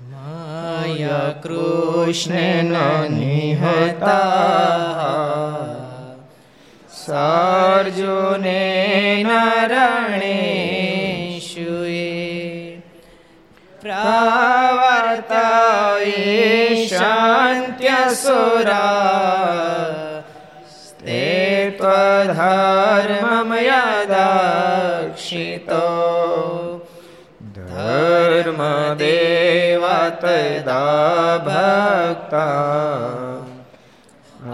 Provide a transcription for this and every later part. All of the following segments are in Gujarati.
માયા કૃષ્ણ નિહતા સર્જુને નરણે શુએ પ્રવર્તયે શાંત્યસુરા તે ત્વધર્મમ યદક્ષિતો ધર્મદેવા તદા ભક્તા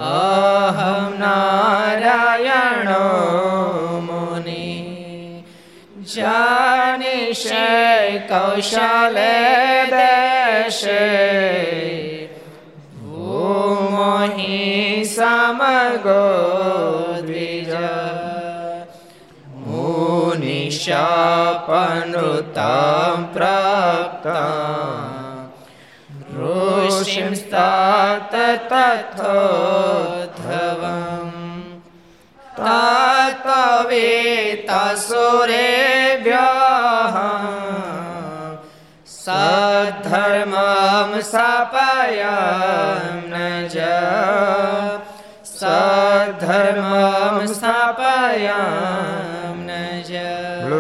અહમ નારાયણો મુનિ જાનિષે કૌશલે દેશે ભૂમોહી સમગો દ્વિજ મુનિશાપનૃતાં शिंस्तात तथोऽथवम् ततवेतसुरेभ्यः सद्धर्मं सपयं न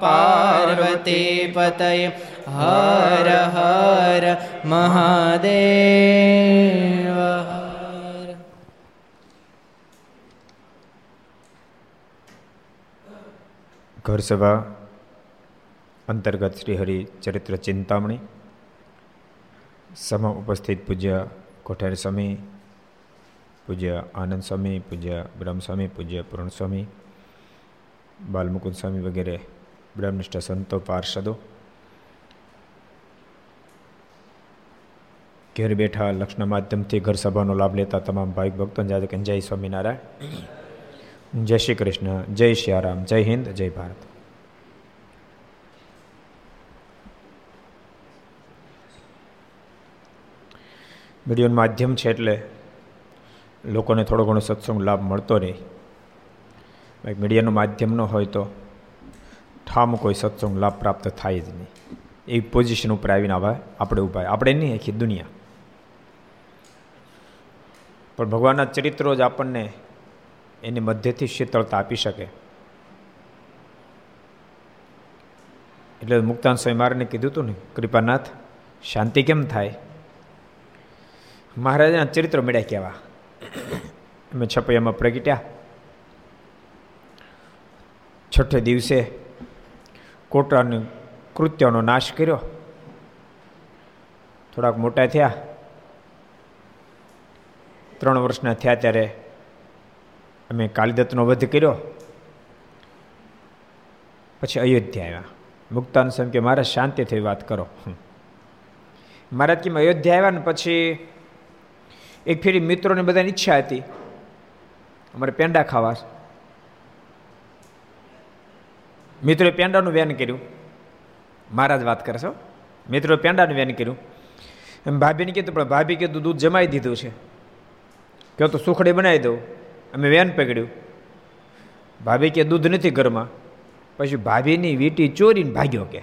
પાર્વતી પતય હર હર મહાદેવ હર ઘર સભા અંતર્ગત શ્રી હરિ ચરિત્ર ચિંતામણી સમ ઉપસ્થિત પૂજ્ય કોઠારી સ્વામી પૂજ્ય આનંદ સ્વામી પૂજ્ય બ્રહ્મ સ્વામી પૂજ્ય પૂર્ણ સ્વામી બાલમુકુંદ સ્વામી વગેરે બ્રહ્મનિષ્ઠ સંતો પાર્ષદો. ઘેર બેઠા લક્ષના માધ્યમથી ઘર સભાનો લાભ લેતા તમામ ભાઈ ભક્તો જય સ્વામિનારાયણ, જય શ્રી કૃષ્ણ, જય શ્રી જય હિન્દ, જય ભારત. વિડીયોનું માધ્યમ છે એટલે લોકોને થોડો ઘણો સત્સંગ લાભ મળતો રહે. મીડિયાનું માધ્યમ ન હોય તો ઠામ કોઈ સત્સંગ લાભ પ્રાપ્ત થાય જ નહીં. એ પોઝિશન ઉપર આવીને આવા આપણે ઊભા આપણે નહીં આખી દુનિયા. પણ ભગવાનના ચરિત્રો જ આપણને એની મધ્યથી શીતળતા આપી શકે. એટલે મુક્તાન સ્વામી મારને કીધું હતું ને, કૃપાનાથ, શાંતિ કેમ થાય? મહારાજના ચરિત્ર મળ્યા કેવા? અમે છપૈયામાં પ્રગટ્યા. છઠ્ઠે દિવસે કોટાની કૃત્યનો નાશ કર્યો. થોડાક મોટા થયા. ત્રણ વર્ષના થયા ત્યારે અમે કાલિદત્તનો વધ કર્યો. પછી અયોધ્યા આવ્યા. મુક્તાન સ્વામી કે, મારે શાંતિથી વાત કરો. મહારાજ કે અયોધ્યા આવ્યા ને પછી એક ફેરી મિત્રોને બધાની ઈચ્છા હતી. અમારે પેંડા ખાવા મિત્રોએ પેંડાનું વેન કર્યું. મહારાજ વાત કરે છો મિત્રો, પેંડાનું વેન કર્યું. એમ ભાભીને કીધું, પણ ભાભી કીધું, દૂધ જમાઈ દીધું છે. કહો તો સુખડી બનાવી દઉં. અમે વેન પકડ્યું. ભાભી કે, દૂધ નથી ઘરમાં. પછી ભાભીની વીટી ચોરીને ભાગ્યો કે.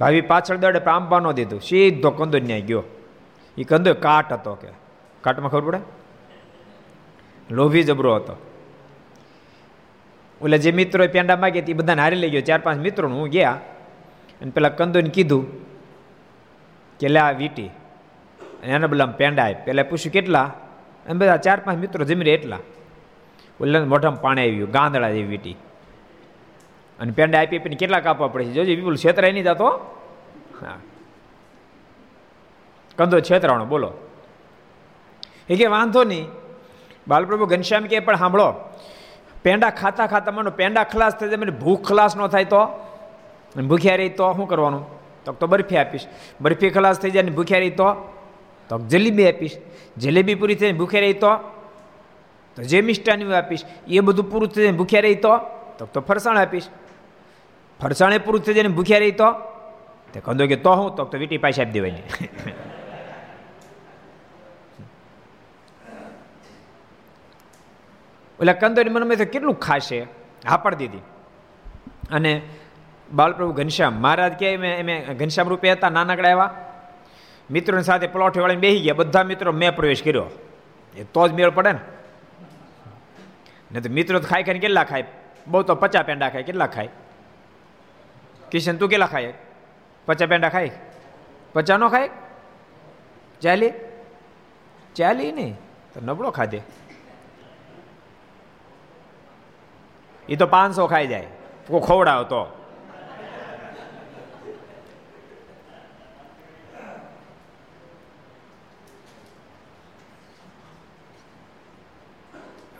ભાભી પાછળ દડે આંબા ન દીધું. સીધો કંદો ન્યાય ગયો. એ કંદો કાટ હતો કે. કાટમાં ખબર પડે? લોભી જબરો હતો. ઓલા જે મિત્રો પેંડા માગે એ બધાને હારી લઈ ગયો. ચાર પાંચ મિત્રોનું હું ગયા અને પેલા કંદોને કીધું કે લે આ વીટી. અને એના બધા પેંડા આપ પેલા પૂછ્યું કેટલા? અને બધા ચાર પાંચ મિત્રો જમી એટલા. ઓલા મોઢામાં પાણી આવ્યું ગાંદડા જેવી વીટી. અને પેંડા આપી આપીને કેટલા કાપવા પડે છે? જોજો વિપુલ, છેતરાય નહીં જતો હા. કંદો છેતરાણો, બોલો. એ કે વાંધો નહીં. બાલપ્રભુ ઘનશ્યામ કે પણ સાંભળો પેંડા ખાતા ખાતા મને પેંડા ખલાસ થઈ જાય, મને ભૂખ ખલાસ ન થાય તો? ભૂખ્યા રહી તો શું કરવાનું? તો તો બરફી આપીશ. બરફી ખલાસ થઈ જાય ને ભૂખ્યા રહી તો? તો જલેબી આપીશ. જલેબી પૂરી થઈને ભૂખ્યા રહી તો? જે મિષ્ટાન આપીશ. એ બધું પૂરું થઈ જાય ભૂખ્યા રહી તો? તો ફરસાણ આપીશ. ફરસાણે પૂરું થઈ જાય ભૂખ્યા રહી તો? તે કંદો કે તો હું? તો વીટી પાછી આપી દેવાની. એટલે કંદોની મનમાં તો કેટલું ખાશે? હા, પાડી દીધી. અને બાલપ્રભુ ઘનશ્યામ, મહારાજ કે એમ ઘનશ્યામ રૂપે હતા, નાનકડા એવા. મિત્રોની સાથે પલોઠી વાળીને બેસી ગયા. બધા મિત્રો મેં પ્રવેશ કર્યો. એ તો જ મેળ પડે ને. ને તો મિત્રો ખાઈ ખાઈને કેટલા ખાય? બહુ તો પચા પેંડા ખાય. કેટલા ખાય? કિશન, તું કેટલા ખાય? પચા પેંડા ખાય? પચા નો ખાય? ચાલી ચાલી નહીં. તો નબળો ખાધે. એ તો પાંચસો ખાઈ જાય. કોઈ ખવડાવ તો.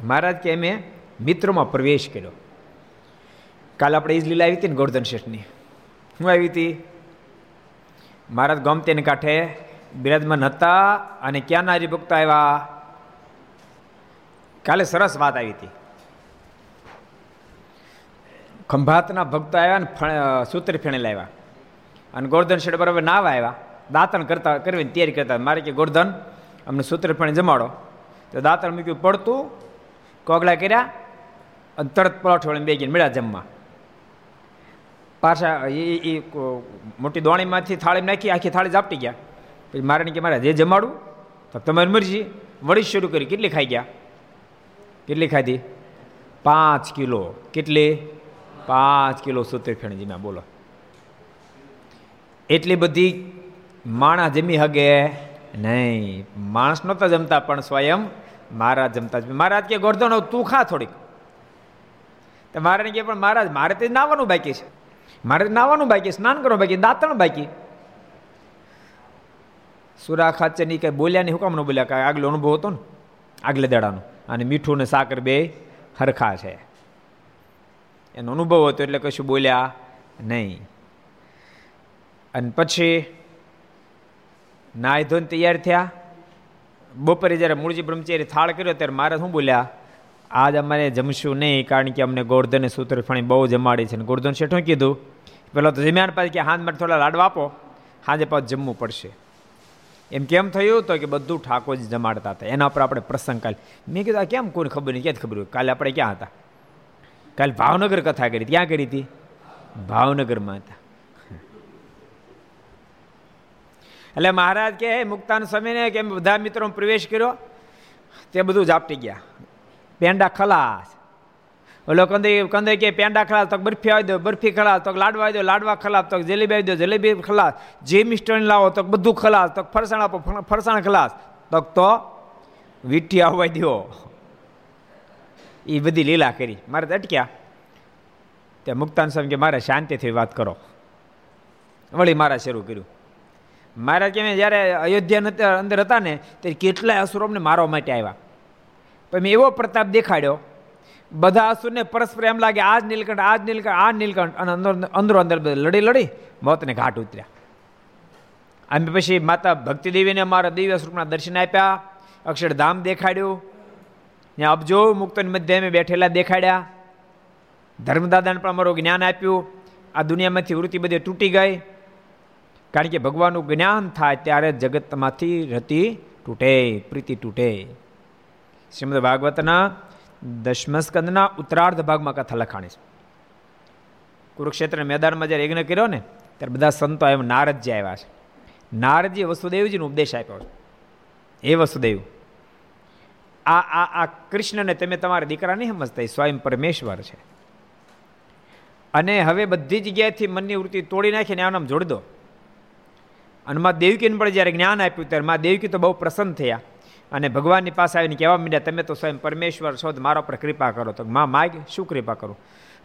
મહારાજ કે મેં મિત્રોમાં પ્રવેશ કર્યો. કાલે આપણે ઈજ લીલા આવી હતી ને ગોર્ધન શેઠની. શું આવી હતી? મહારાજ ગમતેને કાંઠે બિરાજમાન હતા અને ક્યાંના હરિભક્ત આવ્યા? કાલે સરસ વાત આવી હતી. ખંભાતના ભક્તો આવ્યા ને સૂત્ર ફેણે લાવ્યા. અને ગોર્ધન શેઠ બરાબર નાવ આવ્યા. દાંતણ કરતા, કરવીને તૈયારી કરતા મારે કે, ગોર્ધન, અમને સૂત્ર ફેણે જમાડો. તો દાંતણ મૂક્યું પડતું, કોગળા કર્યા અને તરત પરોઠ વળીને બે ગઈને મળ્યા જમવા. પાછા એ એ મોટી દોણીમાંથી થાળી નાખી, આખી થાળી ઝાપટી ગયા. પછી મારે કે, મારે જે જમાડું, તો તમારી મરજી. વળી શરૂ કરી. કેટલી ખાઈ ગયા? કેટલી ખાધી? પાંચ કિલો. કેટલી? પાંચ કિલો સૂત્ર ફેણીજીમાં બોલો. એટલી બધી માણસ જમી હગે? નહીં. માણસ નહોતા જમતા, પણ સ્વયં મહારાજ જમતા મહારાજ કે, ગોરધણ તું ખા થોડીક. તો મારે કે, પણ મહારાજ, મારે તે નાવાનું બાકી છે. મારે નાવાનું બાકી સ્નાન કરવાનું બાકી દાંતણ બાકી. સુરા ખાચરની કઈ બોલ્યા નહીં, હુકામ ન બોલ્યા. કાંઈ આગલો અનુભવ હતો ને? આગલે દાડાનો. અને મીઠું ને સાકર બે હરખા છે. એનો અનુભવ હતો એટલે કશું બોલ્યા નહીં. અને પછી નાય ધોન તૈયાર થયા. બપોરે જ્યારે મૂળજી બ્રહ્મચારી થાળ કર્યો ત્યારે મારે શું બોલ્યા? આજ અમારે જમશું નહીં, કારણ કે અમને ગોર્ધને સૂત્રફણી બહુ જમાડી છે. અને ગોર્ધન શેઠું કીધું પેલો તો જમ્યા પાસે કે હાથ માટે થોડા લાડવા આપો, હાજે પાછું જમવું પડશે. એમ કેમ થયું તો કે બધું ઠાકોરજી જમાડતા હતા. એના પર આપણે પ્રસંગ કાલે મેં કીધું, આ કેમ કોઈ ખબર નહીં? ક્યાં ખબર હોય? કાલે આપણે ક્યાં હતા? કાલે ભાવનગર કથા કરી ક્યાં કરી હતી? ભાવનગરમાં હતા એટલે મહારાજ કે મુક્તાન સમયને કે બધા મિત્રો પ્રવેશ કર્યો. તે બધું જાપટી ગયા. પેંડા ખલાસ. ઓલો કંદે કંદે કે પેંડા ખલાસ તો બરફી આવી દો, બરફી ખલાસ તો લાડવા આવી દો, લાડવા ખલાસ તો જલેબી આવી દો, જલેબી ખલાસ. જે મિસ્ટન લાવો તો બધું ખલાસ, તો ફરસાણ આપો ફરસાણ ખલાસ. તો તો વીઠી આવવા દો એ બધી લીલા કરી. મારે અટક્યા. તે મુક્તાન સ્વામી કે મારે શાંતિથી વાત કરો. વળી મારા શરૂ કર્યું. મહારાજ કે જ્યારે અયોધ્યા અંદર હતા ને, ત્યારે કેટલાય અસુરો અમને મારવા માટે આવ્યા. પણ મેં એવો પ્રતાપ દેખાડ્યો. બધા અસુરને પરસ્પર એમ લાગે, આજ નીલકંઠ જ નીલકંઠ આ નીલકંઠ. અને અંદર, અંદરો અંદર લડી લડી મોતને ઘાટ ઉતર્યા. અમે પછી માતા ભક્તિદેવીને મારા દિવ્ય સ્વરૂપના દર્શન આપ્યા. અક્ષરધામ દેખાડ્યું. ત્યાં અબજો મુક્ત મધ્ય અમે બેઠેલા દેખાડ્યા. ધર્મદાદાને પણ અમારું જ્ઞાન આપ્યું. આ દુનિયામાંથી વૃત્તિ બધી તૂટી ગઈ. કારણ કે ભગવાનનું જ્ઞાન થાય ત્યારે જગતમાંથી રતિ તૂટે, પ્રીતિ તૂટે. શ્રીમદ ભાગવતના દશમસ્કંદના ઉત્તરાર્ધ ભાગમાં કથા લખાણી છે. કુરુક્ષેત્ર મેદાનમાં જ્યારે યજ્ઞ કર્યો ને, ત્યારે બધા સંતો એમ નારદજી આવ્યા છે. નારદજી વસુદેવજીનો ઉપદેશ આપ્યો છે. એ વસુદેવ આ આ આ કૃષ્ણને તમે તમારા દીકરા નહીં સમજતા, એ સ્વયં પરમેશ્વર છે. અને હવે બધી જગ્યાએથી મનની વૃત્તિ તોડી નાખીને આનામ જોડી દો. અને મા દેવકીને પણ જ્યારે જ્ઞાન આપ્યું ત્યારે મા દેવકી તો બહુ પ્રસન્ન થયા. અને ભગવાનની પાસે આવીને કહેવા માંડ્યા, તમે તો સ્વયં પરમેશ્વર છો, તો મારા પર કૃપા કરો. તો મા માગ શું કૃપા કરું?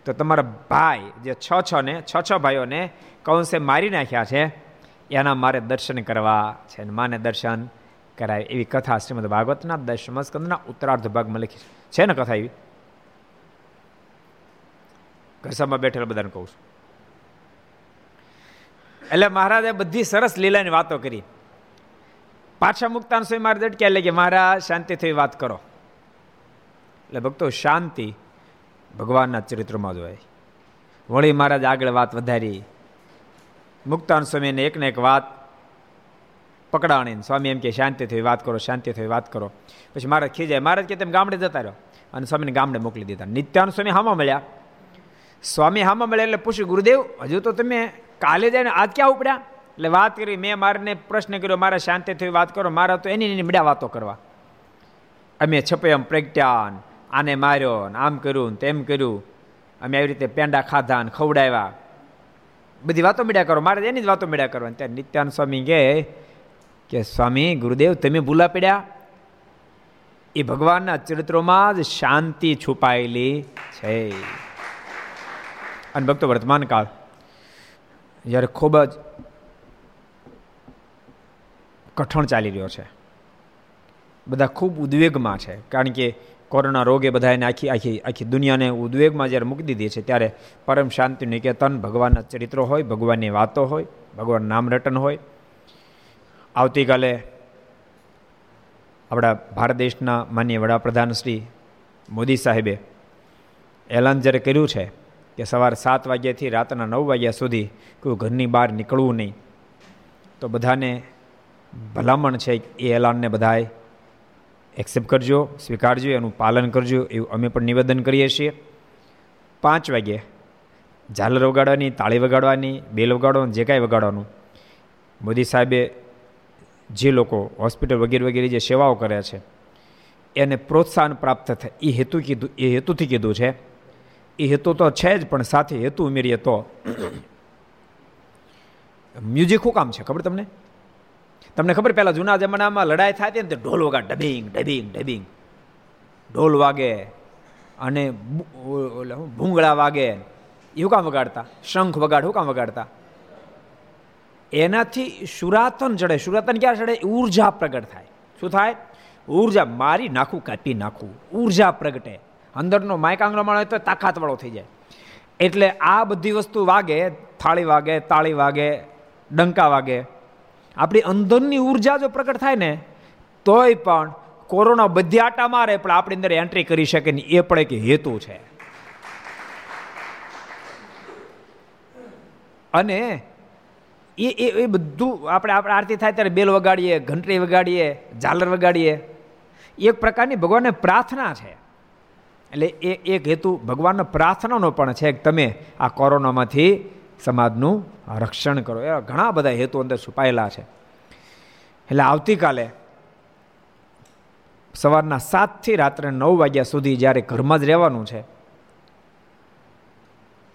તો તમારા ભાઈ, જે છ છ ને, છ છ ભાઈઓને કૌંસે મારી નાખ્યા છે, એના મારે દર્શન કરવા છે. અને માને દર્શન કરાય એવી કથા શ્રીમદ ભાગવતના દશમ સ્કંદના ઉત્તરાર્ધ ભાગમાં લખી છે ને કથા એવી ઘસામાં બેઠેલા બધાને કહું છું એટલે મહારાજે બધી સરસ લીલાની વાતો કરી પાછા મુક્તાન સ્વામી મારે દટક્યા એટલે કે મારા શાંતિ થઈ વાત કરો એટલે ભક્તો શાંતિ ભગવાનના ચરિત્રમાં જોવાય વળી મહારાજ આગળ વાત વધારી મુક્તાન સ્વામીને એક ને એક વાત પકડાણી સ્વામી એમ કે, શાંતિ થઈ, વાત કરો, શાંતિ થઈ, વાત કરો. પછી મહારાજ ખીજાય મહારાજ કે તેમ ગામડે જતા રહ્યો અને સ્વામીને ગામડે મોકલી દીધા. નિત્યાન સ્વામી હામાં મળ્યા. સ્વામી હામાં મળ્યા એટલે પૂછ્યું, ગુરુદેવ, હજુ તો તમે કાલે જાય ને આજ ક્યાં ઉપડ્યા? એટલે વાત કરી, મેં મારને પ્રશ્ન કર્યો, મારા શાંતિ થઈ, વાત કરો, મારા તો એની એની મળ્યા વાતો કરવા. અમે છપયમ પ્રગટ્યાન, આને માર્યો ને આમ કર્યું તેમ કર્યું. અમે આવી રીતે પેંડા ખાધા ને ખવડાવ્યા. બધી વાતો મીડા કરો મારે એની જ વાતો મળ્યા કરવા. ત્યારે નિત્યાન સ્વામી કહે કે, સ્વામી, ગુરુદેવ, તમે ભૂલા પડ્યા? એ ભગવાનના ચરિત્રોમાં જ શાંતિ છુપાયેલી છે. અને ભક્તો, વર્તમાન કાળ જ્યારે ખૂબ જ કઠણ ચાલી રહ્યો છે. બધા ખૂબ ઉદ્વેગમાં છે. કારણ કે કોરોના રોગે બધાને આખી આખી આખી દુનિયાને ઉદ્વેગમાં જ્યારે મૂકી દીધી છે, ત્યારે પરમ શાંતિ નિકેતન ભગવાનના ચરિત્રો હોય, ભગવાનની વાતો હોય ભગવાન નામ રટન હોય આવતીકાલે આપણા ભારત દેશના માન્ય વડાપ્રધાન શ્રી મોદી સાહેબે એલાન જ્યારે કર્યું છે કે સવારે સાત વાગ્યાથી રાતના નવ વાગ્યા સુધી કોઈ ઘરની બહાર નીકળવું નહીં, તો બધાને ભલામણ છે એ એલાનને બધાએ એક્સેપ્ટ કરજો, સ્વીકારજો, એનું પાલન કરજો, એવું અમે પણ નિવેદન કરીએ છીએ. પાંચ વાગ્યે ઝાલર વગાડવાની, તાળી વગાડવાની, બેલ વગાડવાનું, જે કાંઈ વગાડવાનું, મોદી સાહેબે જે લોકો હોસ્પિટલ વગેરે વગેરે જે સેવાઓ કરે છે, એને પ્રોત્સાહન પ્રાપ્ત થાય એ હેતુ કીધું એ હેતુથી કીધું છે. એ હેતુ તો છે જ, પણ સાથે હેતુ ઉમેરીએ તો મ્યુઝિક શું કામ છે? ખબર તમને? તમને ખબર પહેલાં જૂના જમાનામાં લડાઈ થતી ને તો ઢોલ વગા ડબિંગ ડબિંગ ડબિંગ. ઢોલ વાગે અને ભૂંગળા વાગે. એવું કામ વગાડતા? શંખ વગાડ, શું કામ વગાડતા? એનાથી સુરાતન ચડે સુરાતન ક્યાં ચડે ઊર્જા પ્રગટ થાય. શું થાય? ઊર્જા મારી નાખું કાપી નાખું? ઊર્જા પ્રગટે. અંદરનો માયકાંગનો માણસ તો તાકાતવાળો થઈ જાય. એટલે આ બધી વસ્તુ વાગે, થાળી વાગે, તાળી વાગે, ડંકા વાગે. આપણી અંદરની ઊર્જા જો પ્રગટ થાય ને, તોય પણ કોરોના બધી આટા મારે, પણ આપણી અંદર એન્ટ્રી કરી શકે ને એ પણ એક હેતુ છે. અને એ એ એ બધું આપણે આપણે આરતી થાય ત્યારે બેલ વગાડીએ, ઘંટડી વગાડીએ, ઝાલર વગાડીએ. એક પ્રકારની ભગવાનને પ્રાર્થના છે. એટલે એ એક હેતુ ભગવાનનો પ્રાર્થનાનો પણ છે કે તમે આ કોરોનામાંથી સમાજનું રક્ષણ કરો. એવા ઘણા બધા હેતુ અંદર છુપાયેલા છે. એટલે આવતીકાલે સવારના સાતથી રાત્રે નવ વાગ્યા સુધી જ્યારે ઘરમાં જ રહેવાનું છે,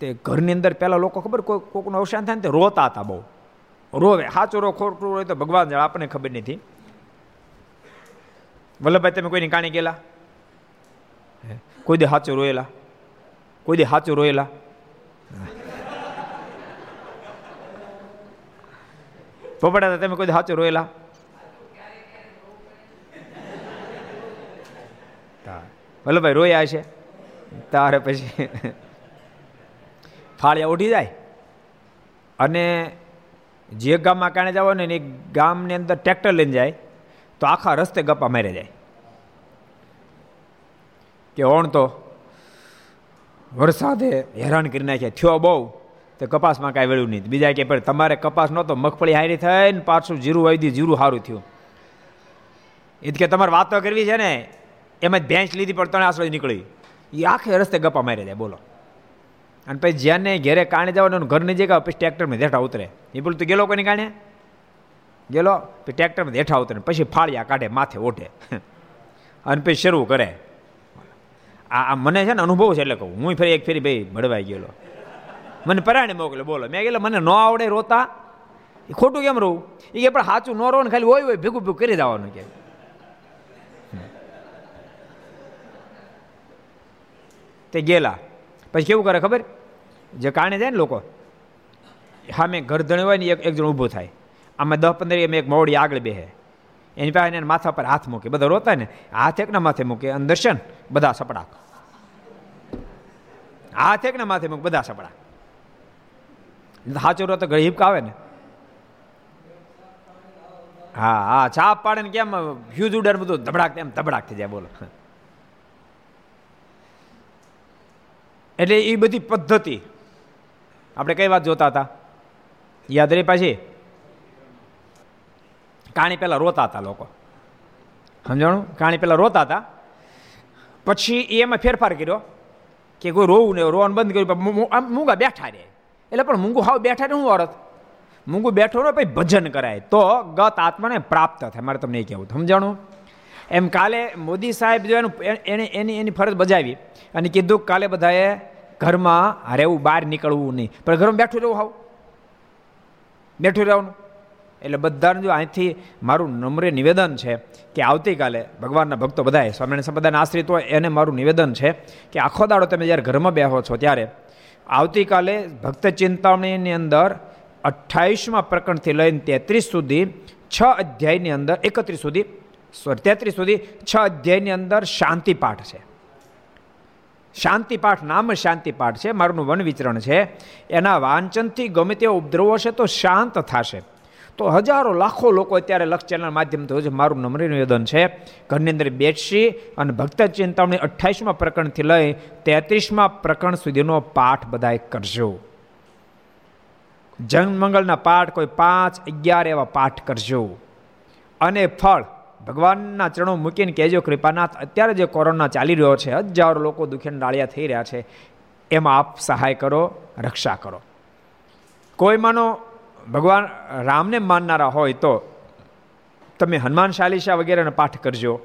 તે ઘરની અંદર પહેલાં લોકો ખબર કોઈ કોઈકનું અવસાન થાય ને તે રોતા હતા બહુ. રોવે સાચું રો ખોટું હોય તો ભગવાન જાણે, આપણને ખબર નથી. વલ્લભભાઈ, તમે કોઈની કાણી ગયેલા? કોઈ દે સાચું રોયેલા? કોઈ દે સાચું રોયેલા? પોપડા તમે કોઈ સાચું રોયેલા? વલ્લભભાઈ, રોયા છે તારે પછી ફાળિયા ઉઠી જાય? અને જે ગામમાં કાણે જવાનું ને એ ગામની અંદર ટ્રેક્ટર લઈને જાય, તો આખા રસ્તે ગપ્પા મારે જાય. કે ઓણ તો વરસાદે હેરાન કરી નાખ્યા. થયો બહુ, તો કપાસમાં કાંઈ વેળ્યું નહીં. બીજા કે પણ તમારે કપાસ નહોતો, મગફળી હારી થઈ ને પાછું જીરું આવી દીધું, જીરું સારું થયું. એ કે તમારે વાતો કરવી છે ને, એમાં જ ભેંસ લીધી પણ તને આસળી નીકળી. એ આખે રસ્તે ગપ્પા મારી જાય, બોલો. અને પછી જ્યાંને ઘેરે કાણે જવાનું ઘરની જગ્યા પછી ટ્રેક્ટરમાં દેઠા ઉતરે. એ બોલું તો ગેલો કોની કાણે ગેલો? પછી ટ્રેક્ટરમાં દેઠા ઉતરે પછી ફાળિયા કાઢે, માથે ઓઢે. અને પછી શરૂ કરે. આ મને છે ને અનુભવ છે એટલે કહું. હું ફરી એક ફેરી ભાઈ ભળવાઈ ગયેલો. મને પરાણે મોકલે બોલો. મેં ગયેલો મને ન આવડે રોતા. એ ખોટું કેમ રહું એ કે, પણ સાચું ન રહો ને ખાલી હોય હોય, ભેગું ભેગું કરી દેવાનું કે. તે ગયેલા. પછી કેવું કરે ખબર? જે કારણે જાય ને લોકો, હા, મેં ઘર હોય ને એક એક જણ ઊભું થાય. આમાં દસ પંદર એમ એક મોડી આગળ બેહે. એની પાસે એને માથા પર હાથ મૂકે. બધા રોતા ને, હાથ એકના માથે મૂકે અને દર્શન બધા સપડાક. હાથ એકના માથે મૂકે, બધા સપડાક. હાચો રોતો ઘડી હિપકા આવે ને? હા હા, છાપ પાડે ને કેમ હ્યુજ ઉડર બધું ધબડાક એમ ધબડાક થઈ જાય, બોલો. એટલે એ બધી પદ્ધતિ આપણે કઈ વાત જોતા હતા? યાદ રહી પાછી? કાણી પહેલાં રોતા હતા લોકો. સમજાણું? કાણી પહેલાં રોતા હતા. પછી એમાં ફેરફાર કર્યો કે કોઈ રોવું ને રોવાનું બંધ કર્યું આમ મૂંગા બેઠા રહે. એટલે પણ મૂંગું હાવ બેઠા ને હું અર્થ? મૂંગું બેઠો ને પછી ભજન કરાય. તો ગત આત્માને પ્રાપ્ત થાય, મારે તમને એ કહેવું સમજાણું? એમ કાલે મોદી સાહેબ જો એનું એને, એની એની ફરજ બજાવી અને કીધું કાલે બધાએ ઘરમાં રહેવું બહાર નીકળવું નહીં. પણ ઘરમાં બેઠું રહેવું હાવ. બેઠું રહેવાનું. એટલે બધાને જો અહીંથી મારું નમ્ર નિવેદન છે કે આવતીકાલે ભગવાનના ભક્તો બધાએ, સ્વામિનારાયણ સંપ્રદાયના આશ્રિત હોય, એને મારું નિવેદન છે કે આખો દાડો તમે જ્યારે ઘરમાં બેહો છો ત્યારે આવતીકાલે ભક્ત ચિંતામણીની અંદર અઠ્ઠાવીસમાં પ્રકરણથી લઈને તેત્રીસ સુધી, છ અધ્યાયની અંદર, એકત્રીસ સુધી, સોરી, તેત્રીસ સુધી, છ અધ્યાયની અંદર શાંતિ પાઠ છે. શાંતિ પાઠ નામ શાંતિ પાઠ છે, મારું વન વિચરણ છે. એના વાંચનથી ગમે તેવો ઉપદ્રવો છે તો શાંત થશે. તો હજારો લાખો લોકો અત્યારે લક્ષ ચેનલ માધ્યમથી છે મારું નમ્ર નિવેદન છે. ઘરની અંદર બેસી અને ભક્ત ચિંતામણી અઠ્ઠાવીસમાં પ્રકરણથી લઈ તેત્રીસમાં પ્રકરણ સુધીનો પાઠ બધાએ કરજો. જન્મંગલના પાઠ કોઈ પાંચ, અગિયાર એવા પાઠ કરજો. અને ફળ ભગવાનના ચરણો મૂકીને કહેજો, કૃપાનાથ, અત્યારે જે કોરોના ચાલી રહ્યો છે, હજારો લોકો દુખીને ડાળિયા થઈ રહ્યા છે, એમાં આપ સહાય કરો, રક્ષા કરો. કોઈ માનો ભગવાન રામને માનનારા હોય તો તમે હનુમાન ચાલીસા વગેરેનો પાઠ કરજો.